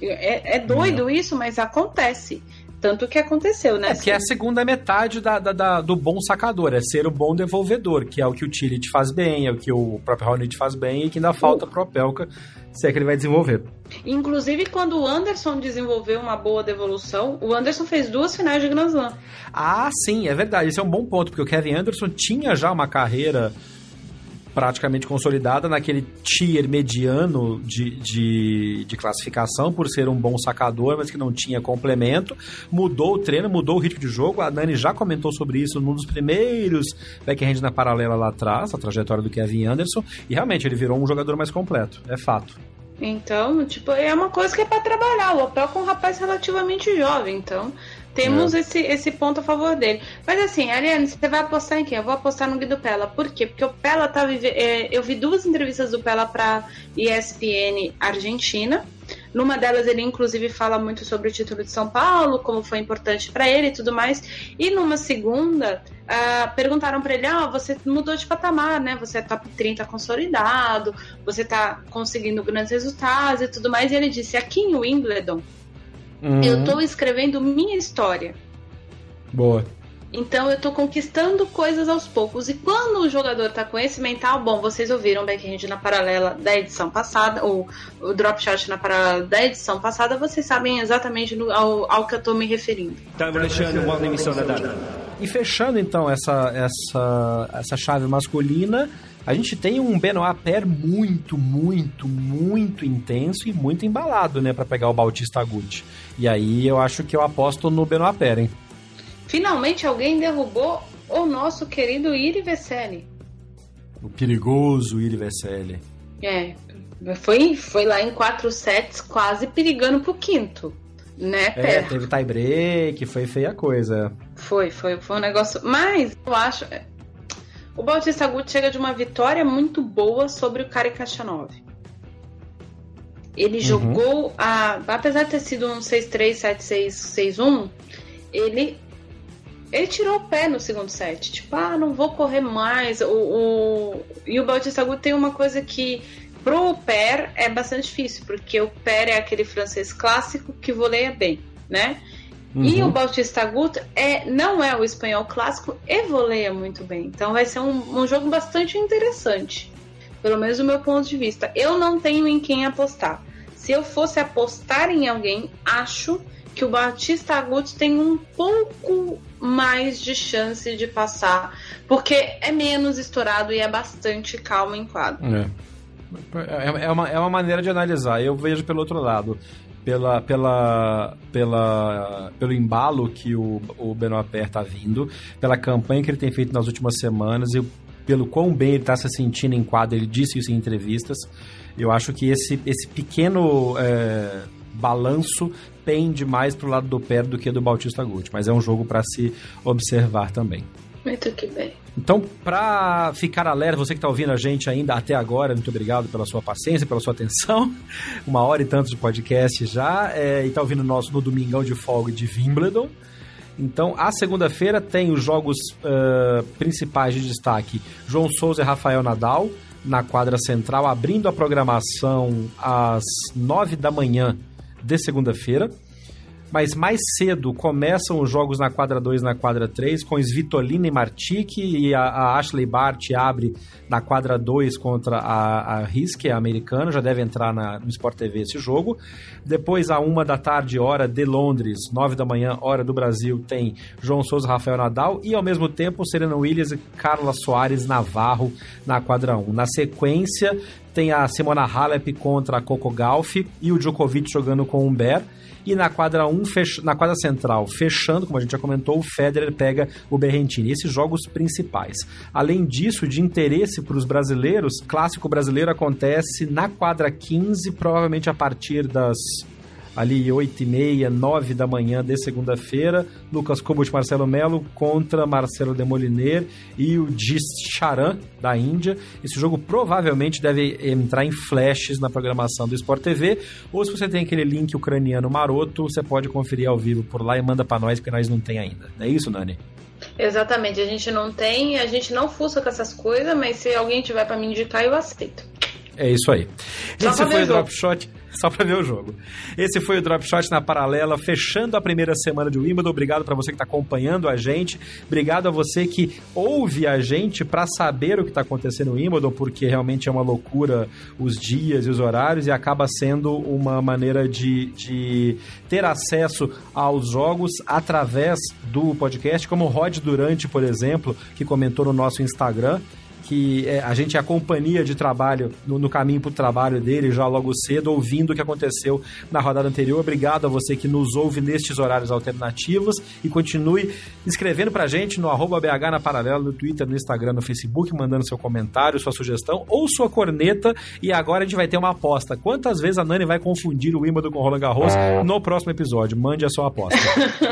É, é doido Não. isso, mas acontece. Tanto que aconteceu, né? É que é a segunda metade da, da, da, do bom sacador, é ser o bom devolvedor, que é o que o Tillit faz bem, é o que o próprio Raonic faz bem e que ainda falta uh. pro Opelka, se é que ele vai desenvolver. Inclusive, quando o Anderson desenvolveu uma boa devolução, o Anderson fez duas finais de Grand Slam. Ah, sim, é verdade. Esse é um bom ponto, porque o Kevin Anderson tinha já uma carreira praticamente consolidada naquele tier mediano de, de, de, classificação, por ser um bom sacador, mas que não tinha complemento. Mudou o treino, mudou o ritmo de jogo. A Nani já comentou sobre isso num dos primeiros backhand na paralela lá atrás, a trajetória do Kevin Anderson, e realmente ele virou um jogador mais completo, é fato. Então, tipo, é uma coisa que é para trabalhar. O Opel é um rapaz relativamente jovem, então temos é. esse, esse ponto a favor dele. Mas assim, Ariane, você vai apostar em quem? Eu vou apostar no Guido Pella. Por quê? Porque o Pella tá vivendo. É, eu vi duas entrevistas do Pella pra ESPN Argentina. Numa delas, ele inclusive fala muito sobre o título de São Paulo, como foi importante para ele e tudo mais. E numa segunda, uh, perguntaram para ele: Ah, você mudou de patamar, né? Você é top 30 consolidado, você tá conseguindo grandes resultados e tudo mais. E ele disse: Aqui em Wimbledon, Uhum. Eu estou escrevendo minha história. Boa. Então eu estou conquistando coisas aos poucos. E quando o jogador está com esse mental, bom, vocês ouviram o backhand na paralela da edição passada, ou o drop shot na paralela da edição passada, vocês sabem exatamente no, ao, ao, que eu estou me referindo. Tá deixando uma emissão da data. E fechando então essa, essa, essa chave masculina, a gente tem um Benoit Paire muito, muito, muito intenso e muito embalado, né, para pegar o Bautista Agut. E aí eu acho que eu aposto no Benoit Paire, hein? Finalmente alguém derrubou o nosso querido Iri Veseli. O perigoso Iri Veseli. É, foi, foi lá em quatro sets, quase perigando pro quinto. Né, É, teve tie break, foi feia coisa. Foi, foi, foi um negócio. Mas eu acho. O Bautista Agut chega de uma vitória muito boa sobre o Kari Kachanov. Ele uhum. jogou, a, apesar de ter sido um 6-3, 7-6, 6-1, ele ele tirou o pé no segundo set. Tipo, ah, não vou correr mais. O, o... E o Bautista Agut tem uma coisa que pro Per é bastante difícil, porque o Per é aquele francês clássico que voleia bem, né? Uhum. E o Bautista Agut é, não é o espanhol clássico e voleia muito bem. Então vai ser um, um jogo bastante interessante. Pelo menos do meu ponto de vista. Eu não tenho em quem apostar. Se eu fosse apostar em alguém, acho que o Batista Agut tem um pouco mais de chance de passar, porque é menos estourado e é bastante calmo em quadro. É. É, é, uma, é uma maneira de analisar. Eu vejo pelo outro lado. Pela, pela, pela, pelo embalo que o, o Benoit Paire está vindo, pela campanha que ele tem feito nas últimas semanas e pelo quão bem ele está se sentindo em quadro, ele disse isso em entrevistas. Eu acho que esse, esse pequeno é, balanço pende mais pro lado do Pé do que do Bautista Guti, mas é um jogo para se observar também. Muito que bem. Então, para ficar alerta, você que está ouvindo a gente ainda até agora, muito obrigado pela sua paciência, pela sua atenção. Uma hora e tanto de podcast já, é, e está ouvindo o nosso no Domingão de Folga de Wimbledon. Então, a segunda-feira tem os jogos uh, principais de destaque: João Souza e Rafael Nadal na quadra central, abrindo a programação às nove da manhã de segunda-feira. Mas mais cedo começam os jogos na quadra 2 e na quadra 3, com Svitolina e Martic, e a, a, Ashley Bart abre na quadra 2 contra a, a Riske, a americana, já deve entrar na, no Sport TV esse jogo. Depois, a uma da tarde, hora de Londres, 9 da manhã, hora do Brasil, tem João Souza Rafael Nadal, e ao mesmo tempo Serena Williams e Carla Soares Navarro na quadra 1. Na sequência, tem a Simona Halep contra a Coco Gauff e o Djokovic jogando com o. E na quadra 1, fech... na quadra central, fechando, como a gente já comentou, o Federer pega o Berrentini. Esses jogos principais. Além disso, de interesse para os brasileiros, clássico brasileiro acontece na quadra 15, provavelmente a partir das ali 8 e meia, 9 da manhã de segunda-feira, Lucas Kubot Marcelo Melo contra Marcelo Demoliner e o Charan da Índia. Esse jogo provavelmente deve entrar em flashes na programação do Sport TV, ou se você tem aquele link ucraniano maroto, você pode conferir ao vivo por lá e manda para nós, porque nós não tem ainda. Não é isso, Nani? Exatamente, a gente não tem, a gente não fuça com essas coisas, mas se alguém tiver para me indicar, eu aceito. É isso aí. Esse foi o Drop Shot. Só para ver o jogo. Esse foi o Drop Shot na paralela, fechando a primeira semana de Wimbledon. Obrigado para você que está acompanhando a gente. Obrigado a você que ouve a gente para saber o que está acontecendo no Wimbledon, porque realmente é uma loucura os dias e os horários e acaba sendo uma maneira de, de ter acesso aos jogos através do podcast, como o Rod Durante, por exemplo, que comentou no nosso Instagram que é, a gente é a companhia de trabalho no, no caminho para o trabalho dele já logo cedo, ouvindo o que aconteceu na rodada anterior. Obrigado a você que nos ouve nestes horários alternativos e continue escrevendo para a gente no arroba BH na Paralela, no Twitter, no Instagram, no Facebook, mandando seu comentário, sua sugestão ou sua corneta. E agora a gente vai ter uma aposta. Quantas vezes a Nani vai confundir o Wimbledon com o Roland Garros no próximo episódio? Mande a sua aposta.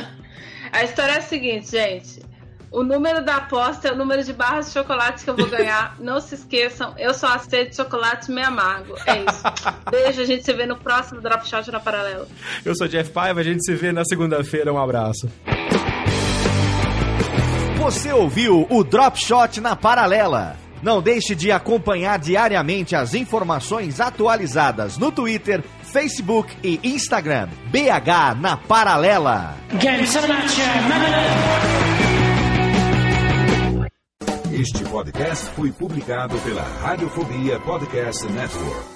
a história é a seguinte, gente. O número da aposta é o número de barras de chocolates que eu vou ganhar. Não se esqueçam, eu só aceito chocolates meio amargo. É isso. Beijo, a gente se vê no próximo Drop Shot na Paralela. Eu sou Jeff Paiva, a gente se vê na segunda-feira. Um abraço. Você ouviu o Drop Shot na Paralela. Não deixe de acompanhar diariamente as informações atualizadas no Twitter, Facebook e Instagram. BH na Paralela. Este podcast foi publicado pela Radiofobia Podcast Network.